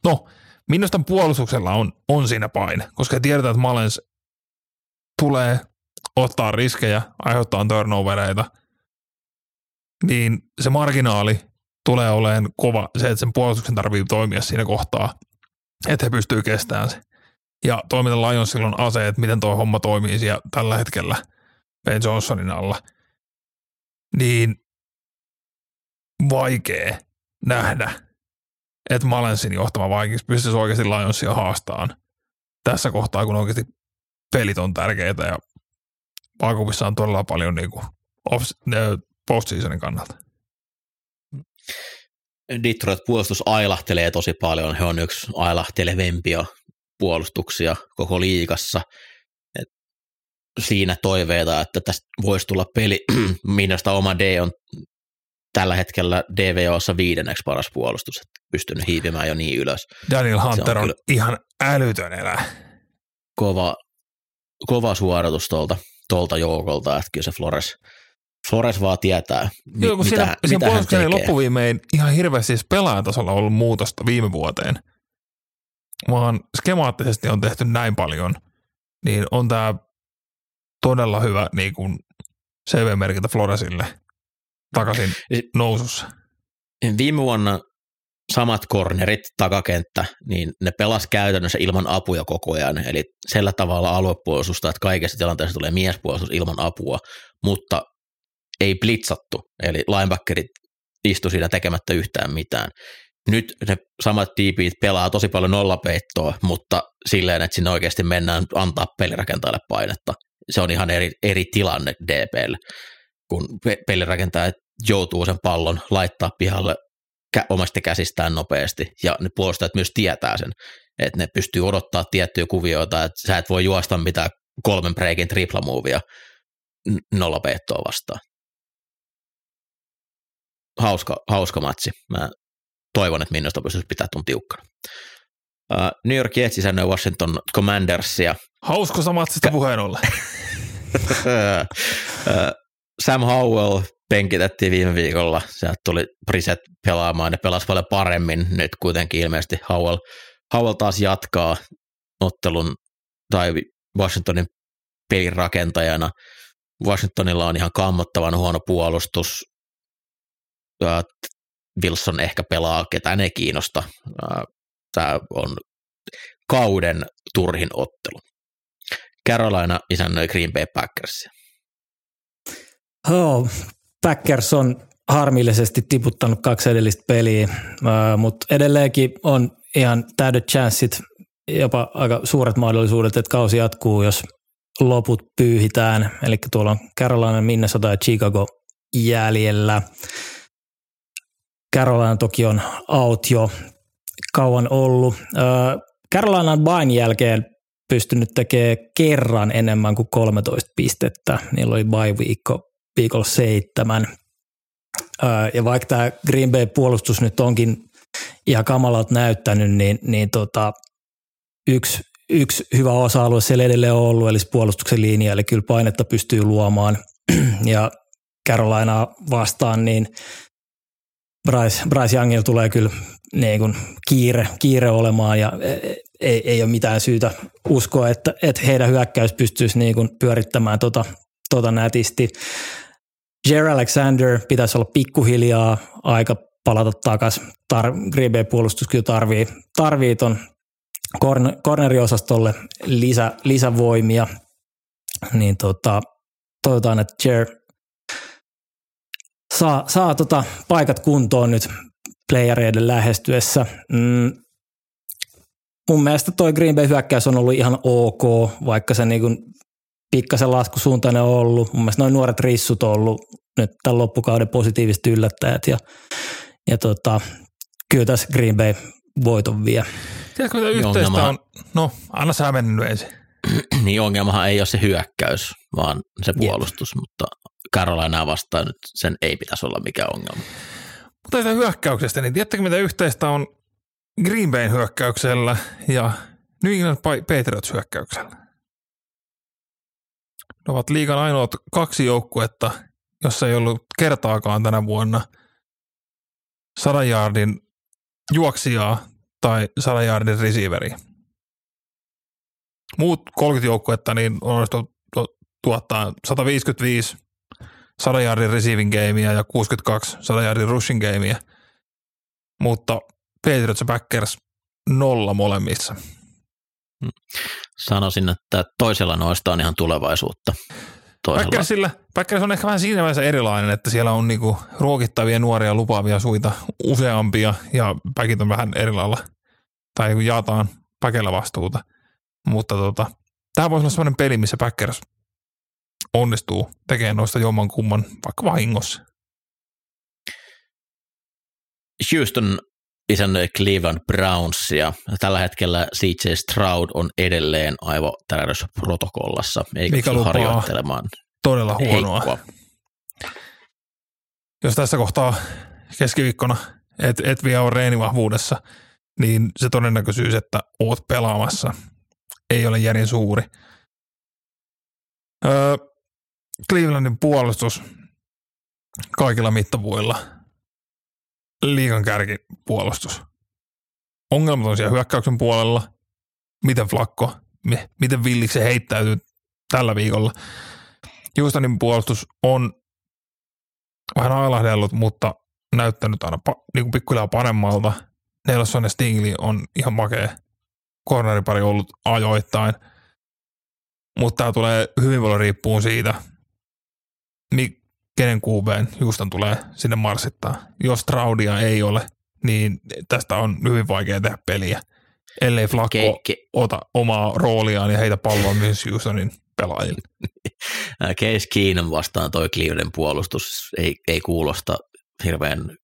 no, minusta puolustuksella on, on siinä paine, koska tiedetään, että Malens tulee ottaa riskejä, aiheuttaa turnovereita, niin se marginaali tulee olemaan kova, se, että sen puolustuksen tarvii toimia siinä kohtaa, että he pystyy kestämään se. Ja toimita Lionsilla on aseet, miten tuo homma toimii siellä tällä hetkellä Ben Johnsonin alla. Niin vaikea nähdä, että Malensin johtama Vikings pystyisi oikeasti Lionsia haastaan tässä kohtaa, kun oikeasti pelit on tärkeitä ja Vaakuvissa on todella paljon niin kuin off, postseasonin kannalta. Detroit puolustus ailahtelee tosi paljon. He on yksi ailahtelevempia puolustuksia koko liigassa. Et siinä toiveita, että tästä voisi tulla peli. Minusta oma D on tällä hetkellä DVOssa viidenneksi paras puolustus, että pystynyt hiipimään jo niin ylös. Daniel Hunter on on, ihan älytön elä. Kova, kova suoritus tuolta, tuolta joukolta, että kyllä se Flores, Flores vaan tietää, mi- Joo, kun mitä, siinä, siinä mitä hän puolustuksen ei tekee. loppuviimein ihan hirveästi siis pelaajatasolla ollut muutosta viime vuoteen, vaan skemaattisesti on tehty näin paljon, niin on tämä todella hyvä niin kuin CV-merkintä Floresille takaisin nousussa. Viime vuonna samat kornerit, takakenttä, niin ne pelas käytännössä ilman apuja koko ajan. Eli sillä tavalla aluepuolustusta, että kaikessa tilanteessa tulee miespuolustus ilman apua, mutta ei blitzattu. Eli linebackerit istu siinä tekemättä yhtään mitään. Nyt ne samat tiipit pelaa tosi paljon nollapeittoa, mutta silleen, että sinne oikeasti mennään antaa pelirakentajalle painetta. Se on ihan eri, eri tilanne DPlle, kun pe- pelirakentaja joutuu sen pallon laittaa pihalle omasta käsistään nopeasti, ja ne puolustajat myös tietää sen, että ne pystyy odottaa tiettyjä kuvioita, että sä et voi juosta mitään kolmen breikin triplamuuvia nollapeittoa vastaan. Hauska, hauska matsi. Mä toivon, että minusta pystyisi pitää tuon tiukkana. Uh, New York Jets isännöi Washington Commandersia. Hauskosta matsista puheen ollen. Sam Howell penkitettiin viime viikolla. Sieltä tuli Priset pelaamaan ja pelasi paljon paremmin. Nyt kuitenkin ilmeisesti Howell, Howell taas jatkaa ottelun tai Washingtonin pelin rakentajana. Washingtonilla on ihan kammottavan huono puolustus. Wilson ehkä pelaa, ketään ei kiinnosta. Tämä on kauden turhin ottelu. Carolina isännöi Green Bay Packersia. Oh, Packers on harmillisesti tiputtanut kaksi edellistä peliä, mutta edelleenkin on ihan täydet chanssit, jopa aika suuret mahdollisuudet, että kausi jatkuu, jos loput pyyhitään. Eli tuolla on Carolina, Minnesota ja Chicago jäljellä. Carolina toki on out jo kauan ollut. Carolina on vain jälkeen pystynyt tekemään kerran enemmän kuin 13 pistettä. Niillä oli bye viikko viikolla seitsemän. Ja vaikka tämä Green Bay puolustus nyt onkin ihan kamalalta näyttänyt, niin, niin tota, yksi, yksi hyvä osa-alue siellä edelleen on ollut, eli puolustuksen linja, eli kyllä painetta pystyy luomaan. Ja Carolina vastaan, niin Bryce, Bryce Youngilla tulee kyllä niin kuin kiire, kiire olemaan ja ei, ei ole mitään syytä uskoa, että, että heidän hyökkäys pystyisi niin kuin pyörittämään tota, tota nätisti. Jer Alexander pitäisi olla pikkuhiljaa aika palata takaisin. Tar- Green Bay puolustus kyllä tarvii, tarvii ton corneriosastolle lisä, lisävoimia. Niin tota, toivotaan, että Jer saa, saa tota paikat kuntoon nyt playereiden lähestyessä. Mm, mun mielestä toi Green Bay hyökkäys on ollut ihan ok, vaikka se niin pikkasen laskusuuntainen on ollut. Mun mielestä noin nuoret rissut on ollut nyt tämän loppukauden positiiviset yllättäjät ja, ja tota, kyllä tässä Green Bay voiton vie. Tiedätkö mitä yhteistä ongelma... on? No, anna sä mennyt ensin. niin ongelmahan ei ole se hyökkäys, vaan se puolustus, Jep. mutta Carolinaa vastaan nyt sen ei pitäisi olla mikään ongelma. Mutta tästä hyökkäyksestä, niin tiedättekö mitä yhteistä on Green Bayn hyökkäyksellä ja New England Patriots hyökkäyksellä? Ne ovat liikan ainoat kaksi joukkuetta, jossa ei ollut kertaakaan tänä vuonna sadan juoksijaa tai sadan receiveriä. Muut 30 joukkuetta niin on tuottaa 155 100 yardin receiving gameia ja 62 100 yardin rushing gameia, mutta Patriots ja Packers nolla molemmissa. Hmm. Sanoisin, että toisella noista on ihan tulevaisuutta. Packersilla, Packers on ehkä vähän siinä mielessä erilainen, että siellä on niinku ruokittavia nuoria lupaavia suita useampia ja päkit on vähän eri lailla, tai niinku jaetaan päkellä vastuuta. Mutta tota, tämä voisi olla sellainen peli, missä Packers onnistuu tekemään noista jomman kumman vaikka vahingossa. Houston isännöi Cleveland Brownsia. Tällä hetkellä CJ Stroud on edelleen aivotärähdysprotokollassa, eikä Mikä harjoittelemaan todella huonoa. Heikkoa. Jos tässä kohtaa keskiviikkona et, et vielä ole reenivahvuudessa, niin se todennäköisyys, että oot pelaamassa, ei ole järin suuri. Öö, Clevelandin puolustus kaikilla mittavuilla liikan kärkipuolustus. Ongelmat on siellä hyökkäyksen puolella. Miten Flakko, miten villiksi heittäytyy tällä viikolla. Houstonin puolustus on vähän ailahdellut, mutta näyttänyt aina pa, niin pikkuhiljaa paremmalta. Nelson ja Stingley on ihan makea corneripari ollut ajoittain. Mutta tämä tulee hyvin paljon riippuun siitä, niin kenen QBn Houston tulee sinne marssittaa. Jos Traudia ei ole, niin tästä on hyvin vaikea tehdä peliä, ellei Flacco ke, ke. ota omaa rooliaan ja heitä palloa myös Houstonin pelaajille. Case Keenum vastaan toi Clevelandin puolustus ei, ei kuulosta hirveän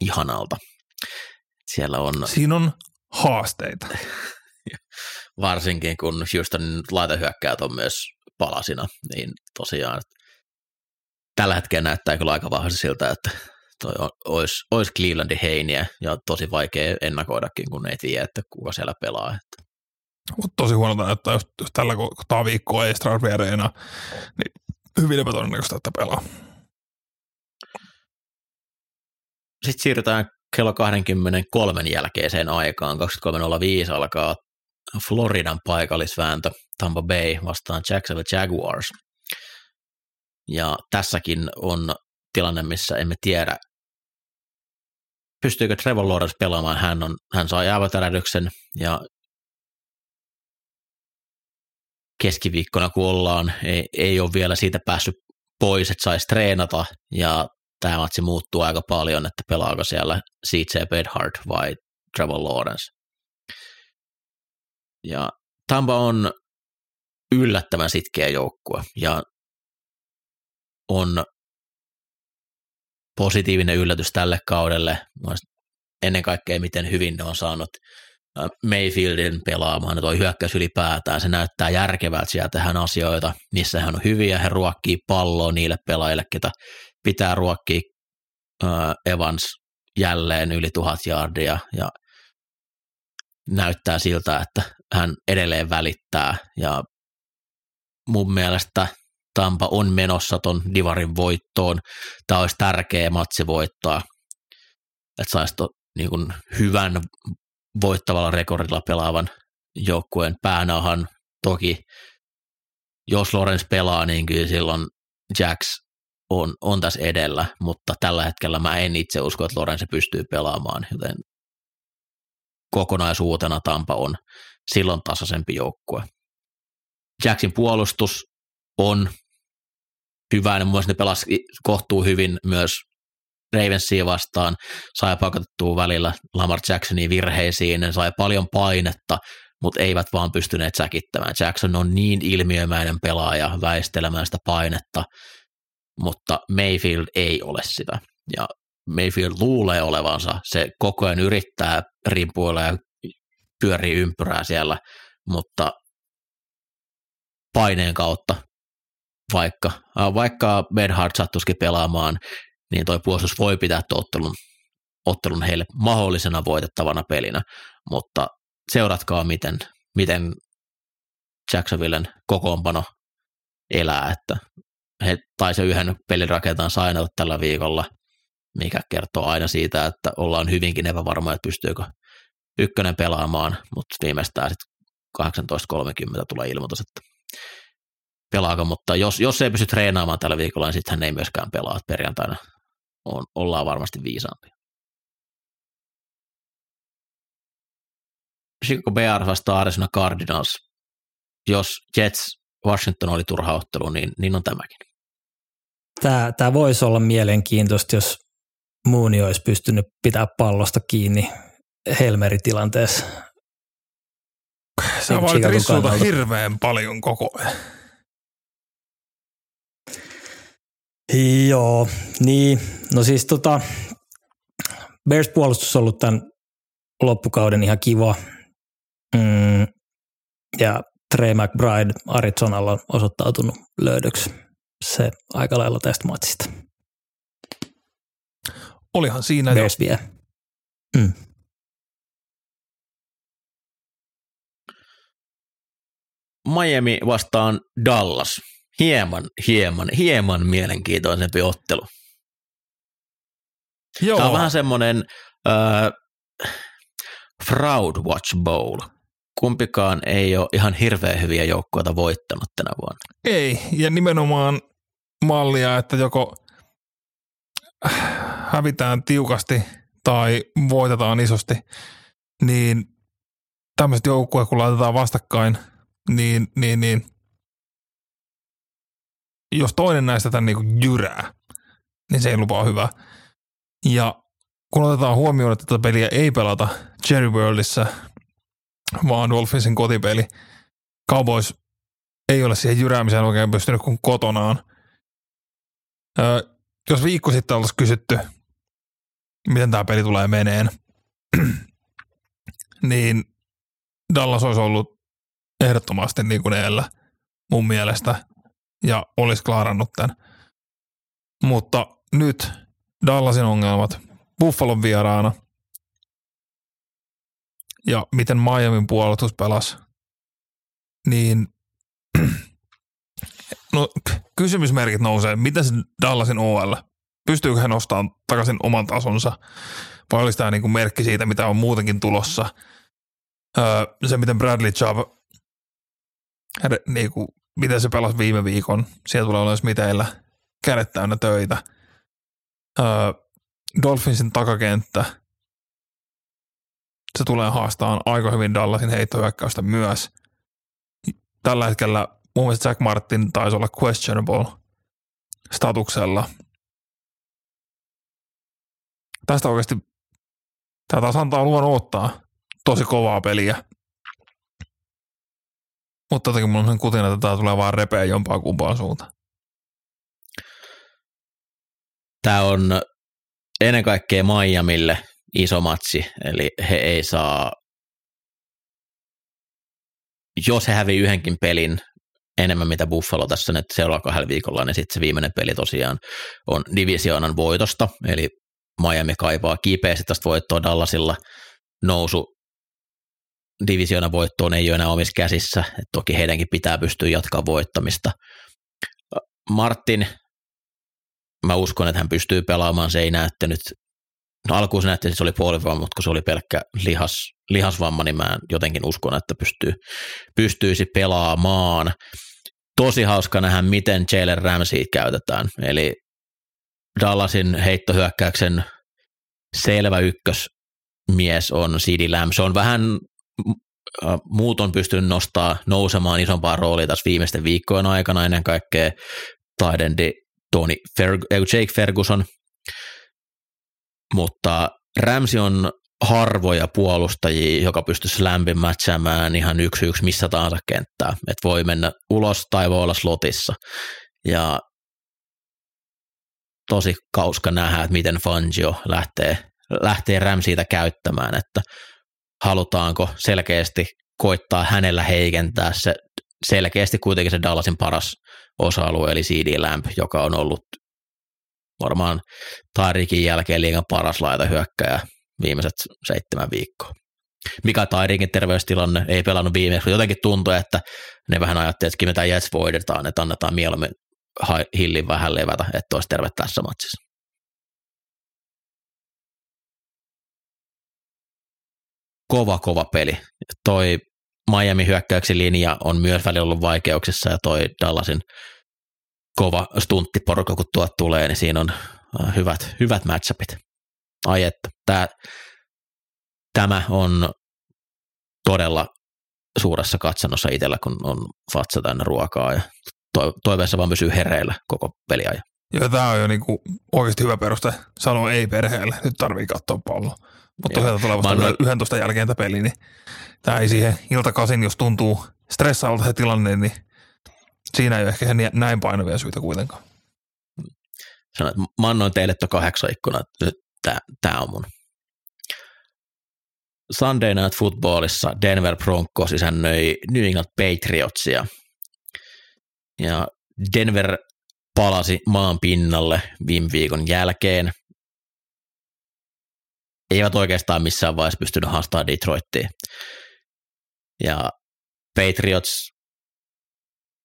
ihanalta. Siellä on... Siinä on haasteita. Varsinkin kun Houstonin laitehyökkäät on myös palasina, niin tosiaan tällä hetkellä näyttää kyllä aika vahvasti siltä, että toi olisi, olisi Clevelandin heiniä ja tosi vaikea ennakoidakin, kun ei tiedä, että kuka siellä pelaa. Että. Mutta tosi huonolta näyttää, jos, jos tällä kohtaa viikkoa ei Strasbourg Arena, niin hyvin epätodennäköistä, että pelaa. Sitten siirrytään kello 23 jälkeiseen aikaan. 23.05 alkaa Floridan paikallisvääntö Tampa Bay vastaan Jacksonville Jaguars. Ja tässäkin on tilanne, missä emme tiedä, pystyykö Trevor Lawrence pelaamaan. Hän, on, hän sai aivotärähdyksen ja keskiviikkona kun ollaan, ei, ei ole vielä siitä päässyt pois, että saisi treenata ja tämä matsi muuttuu aika paljon, että pelaako siellä CJ Bedhart vai Trevor Lawrence. Ja Tampa on yllättävän sitkeä joukkue ja on positiivinen yllätys tälle kaudelle. Ennen kaikkea, miten hyvin ne on saanut Mayfieldin pelaamaan, tuo hyökkäys ylipäätään, se näyttää järkevältä siellä tehdään asioita, missä hän on hyviä, he ruokkii palloa niille pelaajille, ketä pitää ruokkia Evans jälleen yli tuhat jardia ja näyttää siltä, että hän edelleen välittää ja mun mielestä Tampa on menossa ton Divarin voittoon. Tämä olisi tärkeä matsi voittaa, että saisi to, niin kuin hyvän voittavalla rekordilla pelaavan joukkueen päänahan. Toki jos Lorenz pelaa, niin kyllä silloin Jacks on, on tässä edellä, mutta tällä hetkellä mä en itse usko, että Lorenz pystyy pelaamaan, joten kokonaisuutena Tampa on silloin tasaisempi joukkue. Jacksin puolustus on hyvä, ja mun ne pelasi kohtuu hyvin myös Ravensia vastaan, sai pakotettua välillä Lamar Jacksonin virheisiin, ne sai paljon painetta, mutta eivät vaan pystyneet säkittämään. Jackson on niin ilmiömäinen pelaaja väistelemään sitä painetta, mutta Mayfield ei ole sitä. Ja Mayfield luulee olevansa, se koko ajan yrittää rimpuilla ja pyörii ympyrää siellä, mutta paineen kautta, vaikka, vaikka Bedhard sattuisikin pelaamaan, niin toi puolustus voi pitää ottelun, ottelun heille mahdollisena voitettavana pelinä, mutta seuratkaa, miten, miten Jacksonvillen kokoonpano elää, että he taisi yhden pelin rakentaa sainata tällä viikolla, mikä kertoo aina siitä, että ollaan hyvinkin epävarma, että pystyykö ykkönen pelaamaan, mutta viimeistään sitten 18.30 tulee ilmoitus, että pelaako, mutta jos, jos ei pysty treenaamaan tällä viikolla, niin sitten hän ei myöskään pelaa, perjantaina on, ollaan varmasti viisaampia. Chicago Bears vastaa Arizona Cardinals. Jos Jets Washington oli turha ottelu, niin, niin on tämäkin. Tämä, tämä voisi olla mielenkiintoista, jos Mooney olisi pystynyt pitää pallosta kiinni Helmeri-tilanteessa. Sä rissuuta hirveän paljon koko ajan. Joo, niin. No siis tota, Bears puolustus on ollut tämän loppukauden ihan kiva. Mm, ja Trey McBride Arizonalla on osoittautunut löydöksi se aika lailla tästä matsista. Olihan siinä Bears jo. vie. Mm. Miami vastaan Dallas. Hieman, hieman, hieman mielenkiintoisempi ottelu. Joo. Tämä on vähän semmoinen äh, Fraud Watch Bowl. Kumpikaan ei ole ihan hirveän hyviä joukkoita voittanut tänä vuonna. Ei, ja nimenomaan mallia, että joko hävitään tiukasti tai voitetaan isosti, niin tämmöiset joukkueet, kun laitetaan vastakkain, niin, niin, niin jos toinen näistä tämän niin jyrää, niin se ei lupaa hyvää. Ja kun otetaan huomioon, että tätä peliä ei pelata Cherry Worldissa, vaan Dolphinsin kotipeli, Cowboys ei ole siihen jyräämiseen oikein pystynyt kuin kotonaan. Öö, jos viikko sitten oltaisiin kysytty, miten tämä peli tulee meneen, niin Dallas olisi ollut ehdottomasti niin kuin eellä mun mielestä ja olisi klaarannut tämän. Mutta nyt Dallasin ongelmat, Buffalon vieraana ja miten Miamin puolustus pelasi, niin no, kysymysmerkit nousee. Miten se Dallasin OL? Pystyykö hän nostamaan takaisin oman tasonsa? Vai olisi tämä niin merkki siitä, mitä on muutenkin tulossa? Öö, se, miten Bradley Chubb, niin kuin, miten se pelasi viime viikon. Siellä tulee olemaan miteillä kädet täynnä töitä. Öö, Dolphinsin takakenttä. Se tulee haastamaan aika hyvin Dallasin heittohyökkäystä myös. tällä hetkellä mun mielestä Jack Martin taisi olla questionable statuksella. Tästä oikeasti tämä taas antaa luvan ottaa tosi kovaa peliä. Mutta jotenkin mulla on sen kutina, että tämä tulee vaan repeä jompaa kumpaan suuntaan. Tämä on ennen kaikkea Miamille iso matsi, eli he ei saa, jos he hävii yhdenkin pelin enemmän mitä Buffalo tässä nyt seuraavalla kahdella viikolla, niin sitten se viimeinen peli tosiaan on divisioonan voitosta, eli Miami kaipaa kipeästi tästä voittoa Dallasilla nousu divisioonan voittoon ei ole enää omissa käsissä, että toki heidänkin pitää pystyä jatkaa voittamista. Martin, mä uskon, että hän pystyy pelaamaan, se ei näyttänyt, no alkuun se näytti, että se oli puolivamma, mutta kun se oli pelkkä lihas, lihasvamma, niin mä jotenkin uskon, että pystyy, pystyisi pelaamaan. Tosi hauska nähdä, miten Jalen Ramsey käytetään, eli Dallasin heittohyökkäyksen selvä ykkösmies on CD Lamb. Se on vähän muut on pystynyt nostaa nousemaan isompaa roolia tässä viimeisten viikkojen aikana ennen kaikkea Taidendi Tony Ferg- Jake Ferguson, mutta Ramsey on harvoja puolustajia, joka pystyisi lämpin matchaamaan ihan yksi yksi missä tahansa kenttää. Että voi mennä ulos tai voi olla slotissa. Ja tosi kauska nähdä, että miten Fangio lähtee, lähtee Ramseytä käyttämään, että halutaanko selkeästi koittaa hänellä heikentää se selkeästi kuitenkin se Dallasin paras osa-alue, eli CD Lamp, joka on ollut varmaan Tairikin jälkeen liigan paras laita hyökkäjä viimeiset seitsemän viikkoa. Mikä Tairikin terveystilanne ei pelannut viimeksi, jotenkin tuntui, että ne vähän ajattelivat, että mitä Jets voidetaan, että annetaan mieluummin Hillin vähän levätä, että olisi terve tässä matsissa. Kova, kova peli. Toi Miami hyökkäyksen linja on myös välillä ollut vaikeuksissa ja toi Dallasin kova stunttiporukka, kun tuot tulee, niin siinä on äh, hyvät, hyvät matchupit. Ai että, tää, tämä on todella suuressa katsannossa itsellä, kun on fatsa täynnä ruokaa ja toiveessa vaan pysyy hereillä koko peliajan. Joo, tämä on jo niinku oikeasti hyvä peruste sanoa ei perheelle. Nyt tarvii katsoa palloa. Mutta tosiaan tulee vasta noin... 11 jälkeen peli, niin tämä ei siihen iltakasin, jos tuntuu stressaavalta se tilanne, niin siinä ei ole ehkä näin painavia syitä kuitenkaan. Sanoit, mä annoin teille tuon kahdeksan ikkuna, nyt tämä on mun. Sunday Night Footballissa Denver Broncos isännöi New England Patriotsia. Ja Denver palasi maan pinnalle viime viikon jälkeen – eivät oikeastaan missään vaiheessa pystynyt haastamaan Detroittiin. Ja Patriots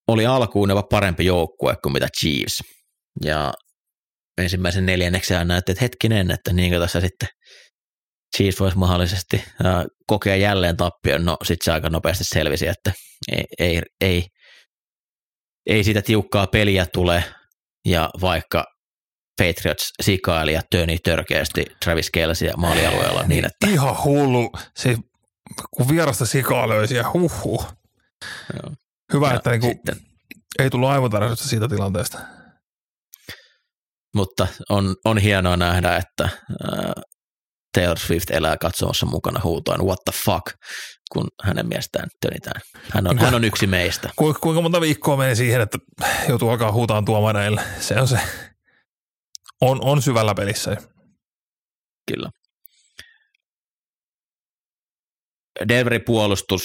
oli alkuun jopa parempi joukkue kuin mitä Chiefs. Ja ensimmäisen neljänneksen näytti, että hetkinen, että niinkö tässä sitten Chiefs voisi mahdollisesti kokea jälleen tappion. No sitten se aika nopeasti selvisi, että ei, ei, ei, ei siitä tiukkaa peliä tule, ja vaikka Patriots sikaili ja töni törkeästi Travis Kelsia maalialueella niin, että... Ihan hullu. Se, kun vierasta sikaa löysi ja huhhuh. Joo. Hyvä, ja että niinku sitten, ei tullut aivotarjosta siitä tilanteesta. Mutta on, on hienoa nähdä, että äh, Taylor Swift elää katsomassa mukana huutoin what the fuck, kun hänen miestään tönitään. Hän on, hän on yksi meistä. Ku, kuinka monta viikkoa meni siihen, että joutuu alkaa huutaan tuomareille? Se on se on, on syvällä pelissä. Kyllä. Denverin puolustus,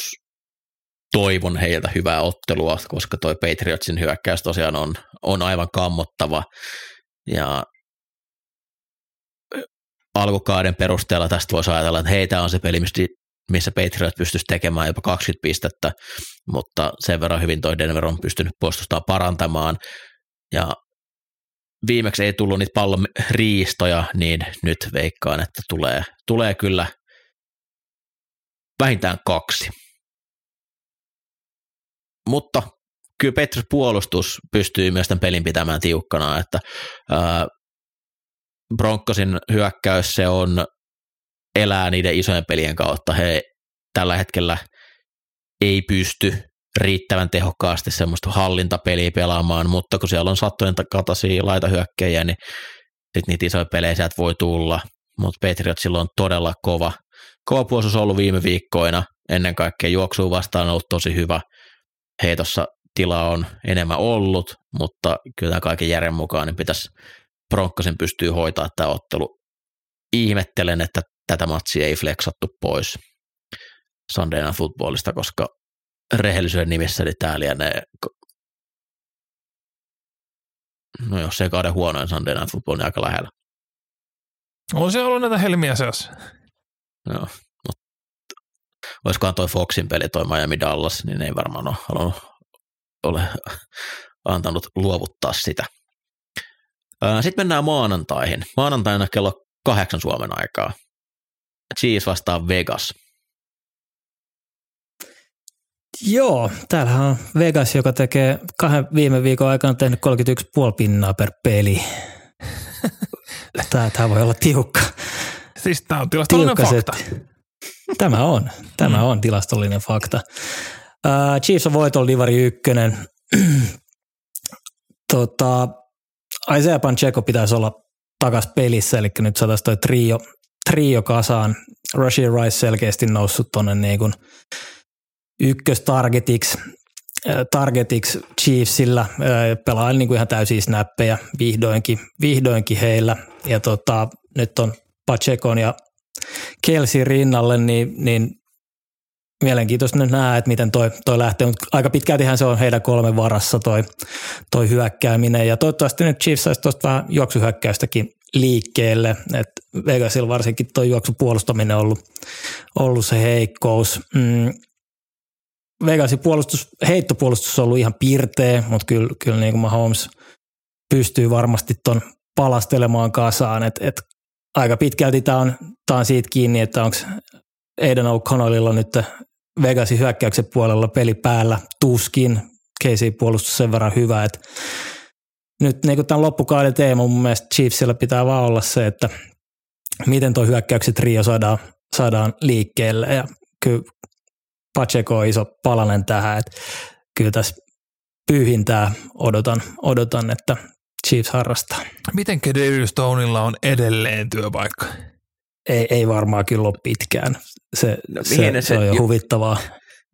toivon heiltä hyvää ottelua, koska toi Patriotsin hyökkäys tosiaan on, on aivan kammottava. Ja alkukauden perusteella tästä voisi ajatella, että heitä on se peli, missä Patriot pystyisi tekemään jopa 20 pistettä, mutta sen verran hyvin toi Denver on pystynyt puolustustaan parantamaan. Ja viimeksi ei tullut niitä pallon riistoja, niin nyt veikkaan, että tulee, tulee kyllä vähintään kaksi. Mutta kyllä Petrus puolustus pystyy myös tämän pelin pitämään tiukkana, että ää, Broncosin hyökkäys se on elää niiden isojen pelien kautta. He tällä hetkellä ei pysty riittävän tehokkaasti semmoista hallintapeliä pelaamaan, mutta kun siellä on sattujen kataisia laitahyökkäjiä, niin sitten niitä isoja pelejä sieltä voi tulla, mutta Patriotsilla on todella kova, kova puolustus ollut viime viikkoina, ennen kaikkea juoksuun vastaan on ollut tosi hyvä, heitossa tila on enemmän ollut, mutta kyllä kaiken järjen mukaan niin pitäisi Bronccosin pystyy hoitaa tämä ottelu. Ihmettelen, että tätä matsia ei flexattu pois Sunday Night Footballista, koska rehellisyyden nimissä niin tämä lienee, no jos ei kauden huonoin Sunday Night Football, niin aika lähellä. On se ollut näitä helmiä seassa. Joo, mutta olisikohan toi Foxin peli, toi Miami Dallas, niin ei varmaan ole halunnut, ole antanut luovuttaa sitä. Sitten mennään maanantaihin. Maanantaina kello kahdeksan Suomen aikaa. Chiefs vastaa Vegas. Joo, täällähän on Vegas, joka tekee kahden viime viikon aikana tehnyt 31,5 pinnaa per peli. Tämä, tämä voi olla tiukka. Siis tämä on tilastollinen tiukka fakta. Tämä on, tämä on tilastollinen fakta. Uh, Chiefs on voitolla divari ykkönen. tota, Isaiah Pacheco pitäisi olla takas pelissä, eli nyt saataisiin toi trio, trio kasaan. Rashid Rice selkeästi noussut tuonne niin kuin ykköstargetiksi targetiksi Chiefsillä, pelaa niin kuin ihan täysiä snappeja vihdoinkin, vihdoinkin heillä. Ja tota, nyt on Pachekon ja Kelsi rinnalle, niin, niin mielenkiintoista nyt nähdä, että miten toi, toi lähtee, mutta aika pitkältihän se on heidän kolmen varassa toi, toi hyökkääminen ja toivottavasti nyt Chiefs saisi tuosta vähän juoksuhyökkäystäkin liikkeelle, että Vegasilla varsinkin tuo juoksupuolustaminen on ollut, ollut se heikkous. Mm. Vegasin puolustus, heittopuolustus on ollut ihan pirteä, mutta kyllä, kyllä niin kuin Mahomes pystyy varmasti ton palastelemaan kasaan, että et aika pitkälti tämä on, on siitä kiinni, että onko Aiden O'Connellilla nyt Vegasin hyökkäyksen puolella peli päällä tuskin. Casey-puolustus sen verran hyvä, että nyt niin kuin tämän loppukauden teema mun mielestä Chiefsillä pitää vaan olla se, että miten tuo hyökkäyksen trio saadaan, saadaan liikkeelle ja kyllä Pacheco on iso palanen tähän, että kyllä tässä pyyhintää odotan, odotan että Chiefs harrastaa. Miten Kedarius Stoneilla on edelleen työpaikka? Ei, ei varmaan kyllä ole pitkään. Se, No, se, se, se- on jo ju- huvittavaa.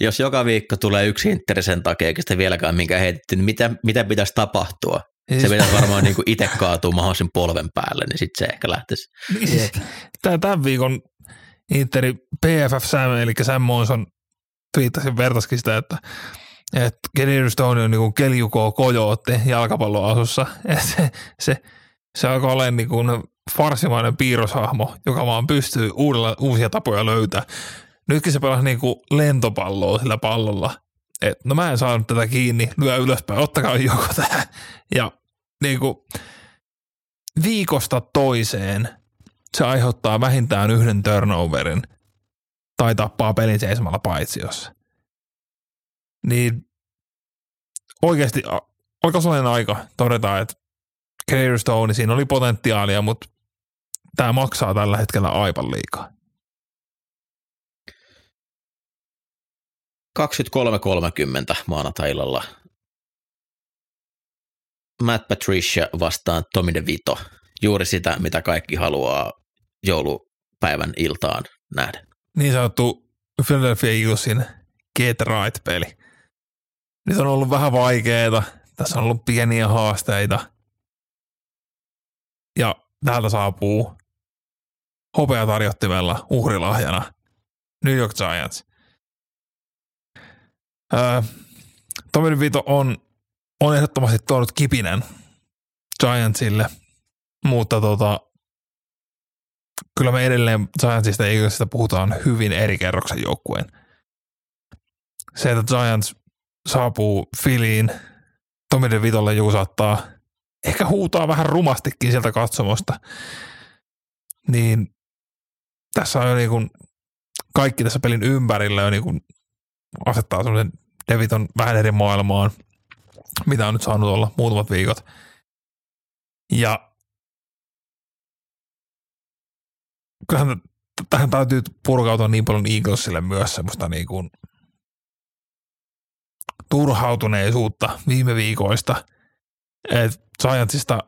Jos joka viikko tulee yksi Interi sen takia, eikä sitä vieläkään minkä heitetty, niin mitä, mitä pitäisi tapahtua? Siis- Se pitäisi varmaan niin itse kaatua mahdollisen polven päälle, niin sitten se ehkä lähtisi. Niin siis, tämän, tämän viikon Interi PFF Sam, eli Sam Monson twiittasi vertaskin sitä, että että Kedarius Stone on niin kuin keljukoo kojootti jalkapalloasussa. Et se, se, se alkoi olla niin kuin farsimainen piirroshahmo, joka vaan pystyy uudella, uusia tapoja löytää. Nytkin se pelasi niin kuin lentopalloa sillä pallolla. Et, no mä en saanut tätä kiinni, lyö ylöspäin, ottakaa joko tähän. Ja niin kuin, viikosta toiseen se aiheuttaa vähintään yhden turnoverin tai tappaa pelin seisomalla paitsiossa. Niin oikeasti aika sellainen aika todeta, että Career Stone, siinä oli potentiaalia, mutta tämä maksaa tällä hetkellä aivan liikaa. 23.30 maanantai-illalla Matt Patricia vastaan Tommy DeVito. Juuri sitä, mitä kaikki haluaa joulupäivän iltaan nähdä. Niin sanottu Philadelphia Eaglesin Get Right-peli. Nyt on ollut vähän vaikeeta. Tässä on ollut pieniä haasteita. Ja täältä saapuu hopea tarjottimella uhrilahjana New York Giants. Öö, Tommy Vito on, on ehdottomasti tuonut kipinen Giantsille, mutta tota, kyllä me edelleen Giantsista ja Eaglesista puhutaan hyvin eri kerroksen joukkueen. Se, että Giants saapuu Filiin, Tommy DeVitolle joku saattaa ehkä huutaa vähän rumastikin sieltä katsomosta, niin tässä on jo niin kuin kaikki tässä pelin ympärillä jo niin kuin asettaa semmoisen Deviton vähän eri maailmaan, mitä on nyt saanut olla muutamat viikot. Ja kyllähän tähän täytyy purkautua niin paljon Eaglesille myös semmoista niin kuin turhautuneisuutta viime viikoista. Et Giantsista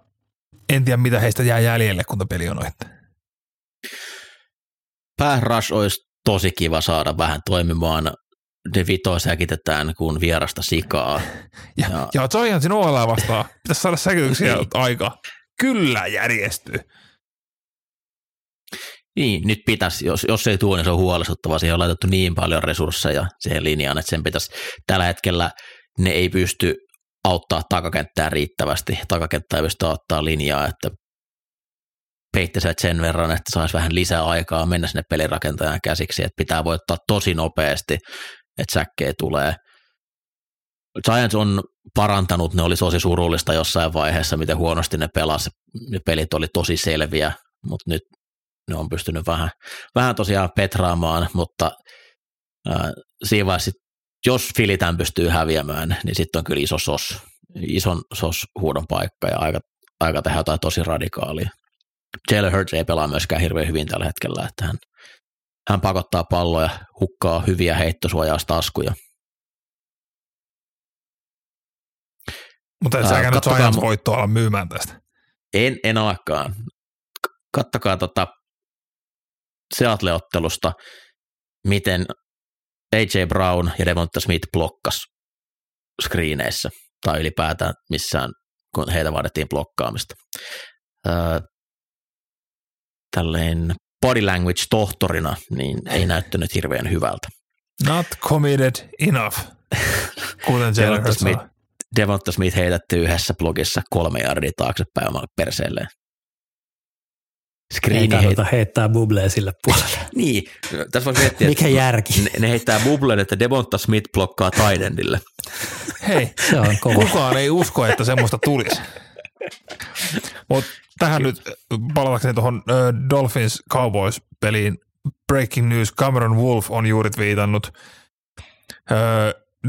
en tiedä, mitä heistä jää jäljelle, kun peli on ohitte. Päärush olisi tosi kiva saada vähän toimimaan. De Vito säkitetään kuin vierasta sikaa. Ja, ja, ja Giantsin OL vastaan pitäisi saada säkityksiä niin. aika. Kyllä järjestyy. Niin, nyt pitäisi, jos, jos ei tule, niin se on huolestuttava. Siihen on laitettu niin paljon resursseja siihen linjaan, että sen pitäisi tällä hetkellä ne ei pysty auttaa takakenttää riittävästi. Takakenttä ei pysty auttaa linjaa, että peittiset sen verran, että saisi vähän lisää aikaa mennä sinne pelirakentajan käsiksi, että pitää voittaa tosi nopeasti, että säkkejä tulee. Giants on parantanut, ne oli tosi surullista jossain vaiheessa, miten huonosti ne pelasi. Ne pelit oli tosi selviä, mutta nyt ne on pystynyt vähän, vähän tosiaan petraamaan, mutta äh, siinä vaiheessa, jos Filitän pystyy häviämään, niin sitten on kyllä iso sos, ison sos huudon paikka ja aika, aika tehdä jotain tosi radikaalia. Jalen Hurts ei pelaa myöskään hirveän hyvin tällä hetkellä, että hän, hän pakottaa palloja, hukkaa hyviä heittosuojaustaskuja. Mutta et säkään nyt Giants voittoa olla myymään tästä. En, en alakaan. Kattokaa tota Seattle-ottelusta, miten AJ Brown ja Devonta Smith blokkas screeneissä tai ylipäätään missään, kun heitä vaadittiin blokkaamista. Öö, tälleen body language tohtorina, niin ei näyttänyt hirveän hyvältä. Not committed enough, kuten Devonta Smith, Devonta Smith heitätti yhdessä blogissa kolme jardia taaksepäin omalle perseelleen. Screeni Ei kannata heit- heittää bubleja sille puolelle. niin, tässä voisi miettiä, Mikä järki? Ne, ne heittää bublen, että Devonta Smith blokkaa Tidendille. Hei, Se on kova. kukaan ei usko, että semmoista tulisi. Mutta tähän nyt palatakseni tuohon Dolphins Cowboys-peliin. Breaking news, Cameron Wolf on juuri viitannut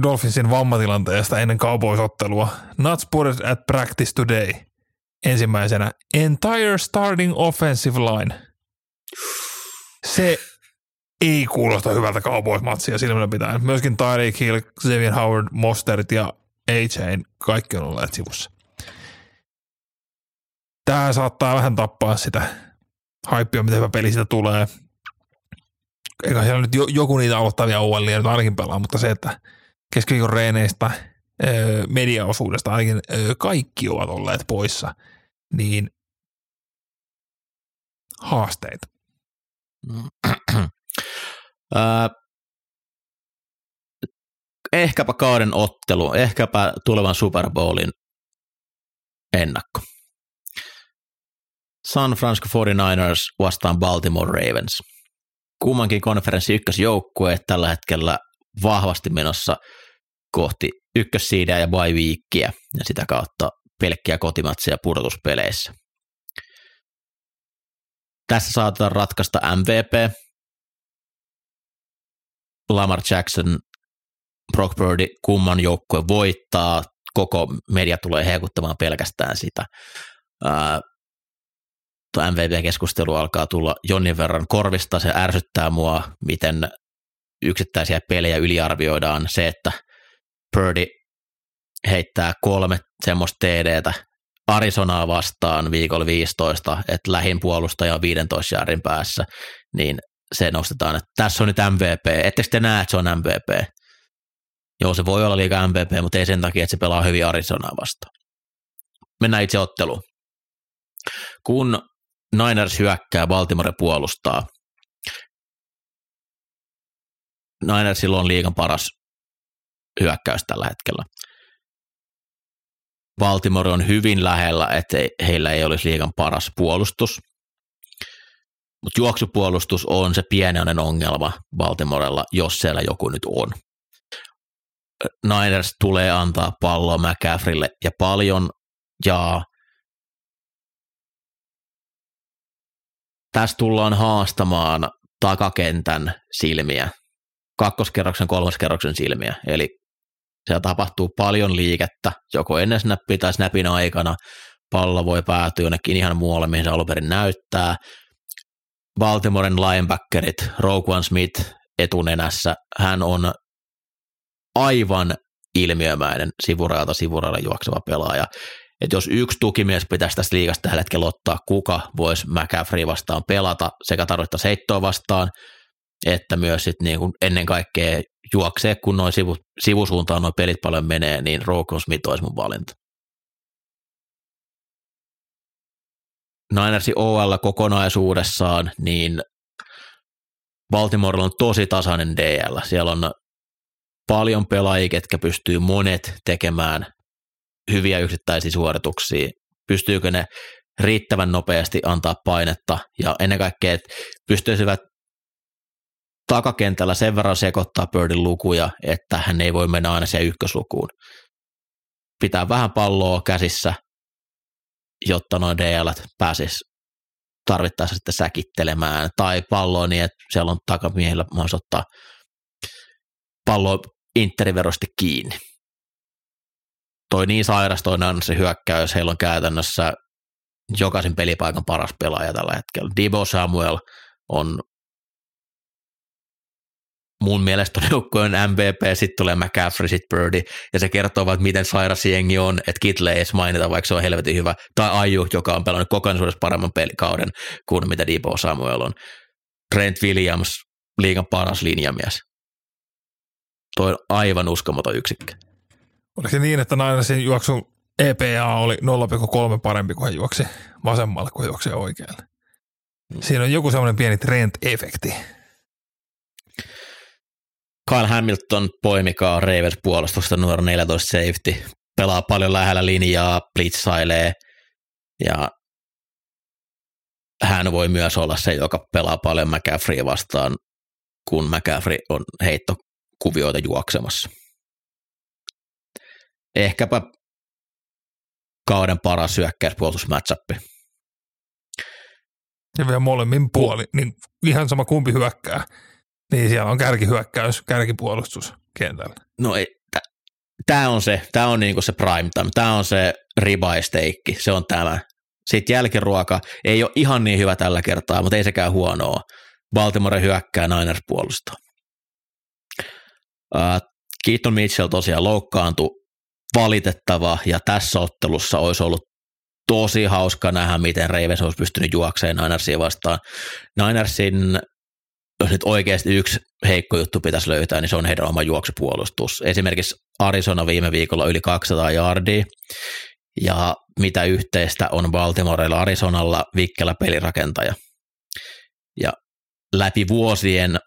Dolphinsin vammatilanteesta ennen Cowboys-ottelua. Not spotted at practice today – ensimmäisenä entire starting offensive line. Se ei kuulosta hyvältä Cowboys-matsia silmällä pitää. Myöskin Tyreek Hill, Xavier Howard, Mostert ja A-Chain, kaikki on olleet sivussa. Tämä saattaa vähän tappaa sitä haippia, mitä hyvä peli siitä tulee. Eikä siellä nyt joku niitä aloittavia OLia nyt ainakin pelaa, mutta se, että keskiviikon reeneistä, mediaosuudesta ainakin kaikki ovat olleet poissa – niin haasteita? ehkäpä kauden ottelu, ehkäpä tulevan Super Bowlin ennakko. San Francisco 49ers vastaan Baltimore Ravens. Kummankin konferenssi ykkösjoukkue tällä hetkellä vahvasti menossa kohti ykkössiideä ja bye weekia ja sitä kautta pelkkiä kotimatseja pudotuspeleissä. Tässä saatetaan ratkaista MVP, Lamar Jackson, Brock Purdy, kumman joukkue voittaa, koko media tulee heikuttamaan pelkästään sitä. tuo MVP-keskustelu alkaa tulla jonnin verran korvista, se ärsyttää mua, miten yksittäisiä pelejä yliarvioidaan. Se, että Purdy heittää kolme semmoista TDtä Arizonaa vastaan viikolla 15, että lähin puolustaja on 15 jaarin päässä, niin se nostetaan, että tässä on nyt MVP. Ettekö te näe, että se on MVP? Joo, se voi olla liikaa MVP, mutta ei sen takia, että se pelaa hyvin Arizonaa vastaan. Mennään itse otteluun. Kun Niners hyökkää, Baltimore puolustaa. Ninersilla on liigan paras hyökkäys tällä hetkellä. Baltimore on hyvin lähellä, että heillä ei olisi liigan paras puolustus. Mutta juoksupuolustus on se pienoinen ongelma Baltimorella, jos siellä joku nyt on. Niners tulee antaa palloa McCaffreylle ja paljon, ja tässä tullaan haastamaan takakentän silmiä, kakkoskerroksen, kolmoskerroksen silmiä, eli siellä tapahtuu paljon liikettä, joko ennen snappia tai snapin aikana. Pallo voi päätyä jonnekin ihan muualle, mihin se alun perin näyttää. Baltimoren linebackerit, Roquan Smith etunenässä, hän on aivan ilmiömäinen sivurajalta sivurajalle juokseva pelaaja. Et jos yksi tukimies pitäisi tästä liigasta tällä hetkellä ottaa, kuka voisi McCaffrey vastaan pelata sekä tarvittaisiin heittoa vastaan, että myös sit niin kuin ennen kaikkea juoksee, kun noin sivu, sivusuuntaan noin pelit paljon menee, niin Rokon Smith olisi mun valinta. Ninersin OL kokonaisuudessaan, niin Baltimorella on tosi tasainen DL. Siellä on paljon pelaajia, ketkä pystyy monet tekemään hyviä yksittäisiä suorituksia. Pystyykö ne riittävän nopeasti antaa painetta ja ennen kaikkea, että pystyisivät takakentällä sen verran sekoittaa Birdin lukuja, että hän ei voi mennä aina siihen ykköslukuun. Pitää vähän palloa käsissä, jotta noin DL pääsis tarvittaessa sitten säkittelemään, tai palloa niin, että siellä on takamiehillä mahdollisuus ottaa pallo interiverosti kiinni. Toi niin sairas toi se hyökkäys, heillä on käytännössä jokaisen pelipaikan paras pelaaja tällä hetkellä. Divo Samuel on mun mielestä joukkojen MVP, sitten tulee McCaffrey, sitten Birdie, ja se kertoo vaan, miten sairas jengi on, että Kitle ei edes mainita, vaikka se on helvetin hyvä, tai Aju, joka on pelannut kokonaisuudessa paremman pelikauden kuin mitä Debo Samuel on. Trent Williams, liigan paras linjamies. Toi on aivan uskomaton yksikkö. Oliko se niin, että Ninersin juoksun EPA oli 0,3 parempi kuin hän juoksi vasemmalle kuin juoksi oikealle? Siinä on joku semmoinen pieni trend-efekti. Kyle Hamilton poimikaa Ravens puolustusta numero 14 safety, pelaa paljon lähellä linjaa, blitzailee ja hän voi myös olla se, joka pelaa paljon McCaffrey vastaan, kun McCaffrey on heittokuvioita juoksemassa. Ehkäpä kauden paras hyökkäyspuolustusmatchappi. Ja vielä molemmin puoli, niin ihan sama kumpi hyökkää niin siellä on kärkihyökkäys, kärkipuolustus kentällä. No ei, tämä on se, tämä on niinku se prime time, tämä on se ribeye se on tämä. Sitten jälkiruoka ei ole ihan niin hyvä tällä kertaa, mutta ei sekään huonoa. Baltimore hyökkää Niners puolustaa. Uh, Keaton Mitchell tosiaan loukkaantui valitettava ja tässä ottelussa olisi ollut tosi hauska nähdä, miten Ravens olisi pystynyt juokseen Ninersia vastaan. Ninersin jos nyt oikeasti yksi heikko juttu pitäisi löytää, niin se on heidän oma juoksupuolustus. Esimerkiksi Arizona viime viikolla yli 200 yardia, ja mitä yhteistä on Baltimorella Arizonalla vikkelä pelirakentaja. Ja läpi vuosien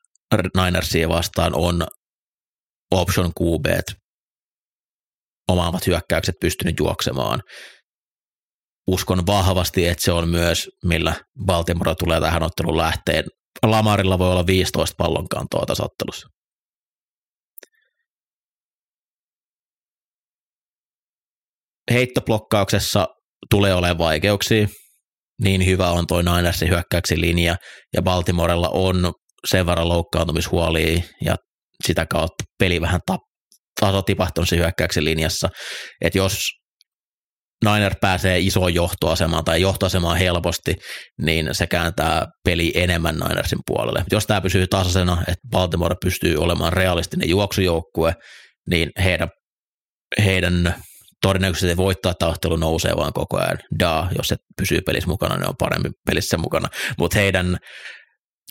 Ninersia vastaan on option QB omaavat hyökkäykset pystynyt juoksemaan. Uskon vahvasti, että se on myös, millä Baltimore tulee tähän otteluun lähteen Lamarilla voi olla 15 pallonkantoa tässä ottelussa. Heittoblokkauksessa tulee olemaan vaikeuksia. Niin hyvä on toi Ninersin hyökkäyksen linja, ja Baltimorella on sen verran loukkaantumishuolia, ja sitä kautta peli vähän tap, taso tipahtunut hyökkäyksen linjassa. että jos Niner pääsee isoon johtoasemaan tai johtoasemaan helposti, niin se kääntää peli enemmän Ninersin puolelle. Jos tämä pysyy tasaisena, että Baltimore pystyy olemaan realistinen juoksujoukkue, niin heidän, heidän todennäköisesti voittaa tahtelu nousee vaan koko ajan. Da, jos se pysyy pelissä mukana, niin on paremmin pelissä mukana. Mutta heidän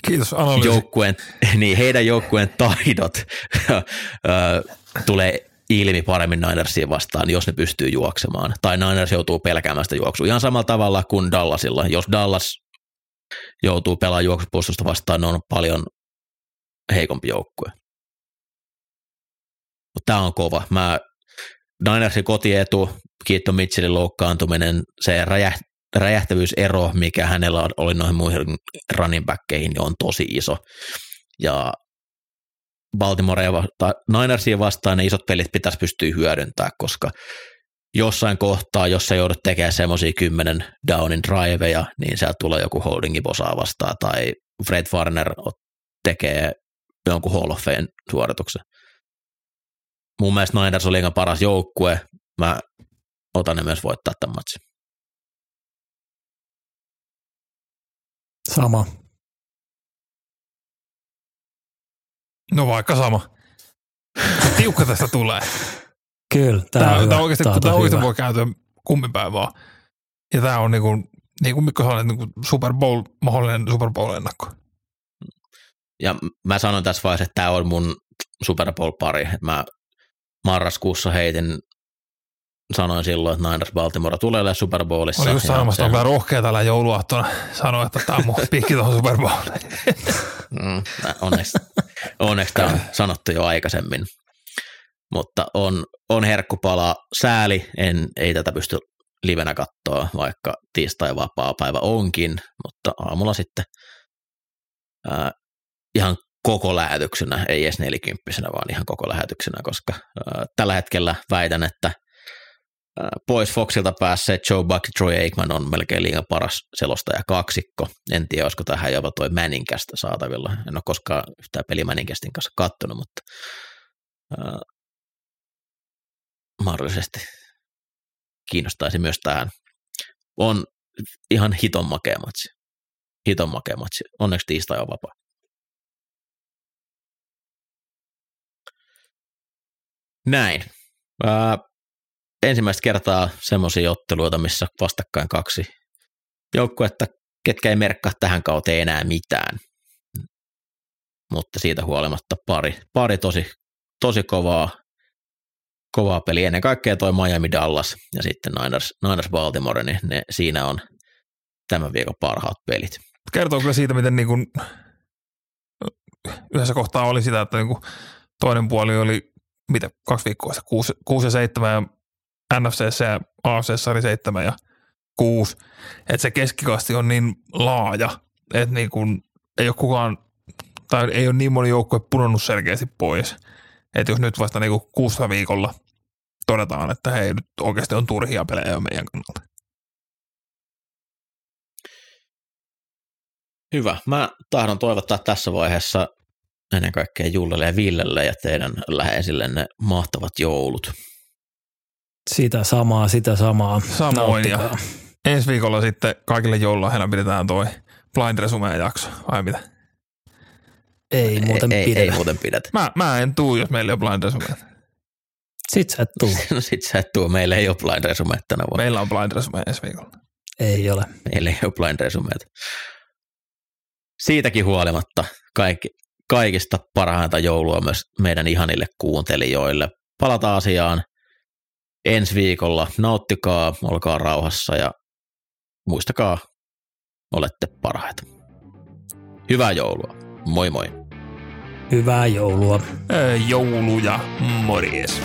Kiitos joukkueen, niin heidän joukkueen taidot tulee ilmi paremmin Ninersia vastaan, jos ne pystyy juoksemaan. Tai Niners joutuu pelkäämään sitä juoksua ihan samalla tavalla kuin Dallasilla. Jos Dallas joutuu pelaamaan juoksupuolustusta vastaan, ne on paljon heikompi joukkue. Tämä on kova. Mä, Ninersin kotietu, Kiitto Mitchellin loukkaantuminen, se räjäht, räjähtävyysero, mikä hänellä oli noihin muihin running niin on tosi iso. Ja Baltimorea vastaan, Ninersia vastaan ne isot pelit pitäisi pystyä hyödyntämään, koska jossain kohtaa, jos sä joudut tekemään semmoisia kymmenen downin driveja, niin sieltä tulee joku holdingi bosaa vastaan, tai Fred Warner tekee jonkun Hall of Fame suorituksen. Mun mielestä Niners on liian paras joukkue. Mä otan ne myös voittaa tämän matsin. Sama. No vaikka sama. Tiukka tästä tulee. Kyllä, tämä, Tämä, on hyvä. tämä oikeasti, Tää on tämä tosi oikeasti hyvä. voi kääntyä kummin päin vaan. Ja tämä on niin kuin, niin kuin Mikko sanoi, niin kuin Super Bowl, mahdollinen Super Bowl-ennakko. Ja mä sanoin tässä vaiheessa, että tämä on mun Super Bowl-pari. Mä marraskuussa heitin, sanoin silloin, että Niners Baltimore tulee olemaan Super Bowlissa. Oli just Ja sanomassa, että on vähän rohkea tällä jouluaattona sanoa, että tämä on mun piikki tuohon Super Bowliin. Mm, onneksi, onneksi tämä on sanottu jo aikaisemmin. Mutta on, on herkkupala sääli, en, ei tätä pysty livenä katsoa, vaikka tiistai vapaa päivä onkin, mutta aamulla sitten ää, ihan koko lähetyksenä, ei edes nelikymppisenä, vaan ihan koko lähetyksenä, koska ää, tällä hetkellä väitän, että pois Foxilta päässeet Joe Buck Troy Aikman on melkein liian paras selostaja kaksikko. En tiedä, olisiko tähän jopa toi Männinkästä saatavilla. En ole koskaan yhtään peli Männinkästin kanssa kattonut, mutta ää, mahdollisesti kiinnostaisi myös tähän. On ihan hiton makea matsi. Hiton makea matsi. Onneksi tiistai on vapaa. Näin. Ää, ensimmäistä kertaa semmoisia otteluita, missä vastakkain kaksi joukkuetta, ketkä ei merkkaa tähän kauteen enää mitään. Mutta siitä huolimatta pari, pari tosi, tosi kovaa, kovaa peliä. Ennen kaikkea toi Miami Dallas ja sitten Niners, Niners Baltimore, niin ne, siinä on tämän viikon parhaat pelit. Kertoo kyllä siitä, miten niin kuin yhdessä kohtaa oli sitä, että niin kuin toinen puoli oli mitä, kaksi viikkoa kuusi, kuusi ja seitsemän ja NFCssä ja AFCssä oli seitsemän ja kuusi. Että se keskikasti on niin laaja, että niin kuin ei ole kukaan, tai ei ole niin moni joukkue pudonnut selkeästi pois. Että jos nyt vasta niin kuussa viikolla todetaan, että hei, nyt oikeasti on turhia pelejä meidän kannalta. Hyvä. Mä tahdon toivottaa tässä vaiheessa ennen kaikkea Jullelle ja Villelle ja teidän läheisillenne mahtavat joulut. Sitä samaa, sitä samaa. Samoin, ja ensi viikolla sitten kaikille joululahjana pidetään toi Blind Resume jakso, vai mitä? Ei muuten ei, ei, pidetä. ei muuten pidetä. Mä, mä en tuu, jos meillä ei ole Blind Resume. Sit sä et tuu. No sit sä et tuu, meillä ei ole blind resume tänä vuonna. Meillä on Blind Resume ensi viikolla. Ei ole. Meillä ei ole blind resumeita. Siitäkin huolimatta kaikki, kaikista parhainta joulua myös meidän ihanille kuuntelijoille. Palataan asiaan ensi viikolla. Nauttikaa, olkaa rauhassa ja muistakaa, olette parhaita. Hyvää joulua. Moi moi. Hyvää joulua. Öö, joulu ja morjes.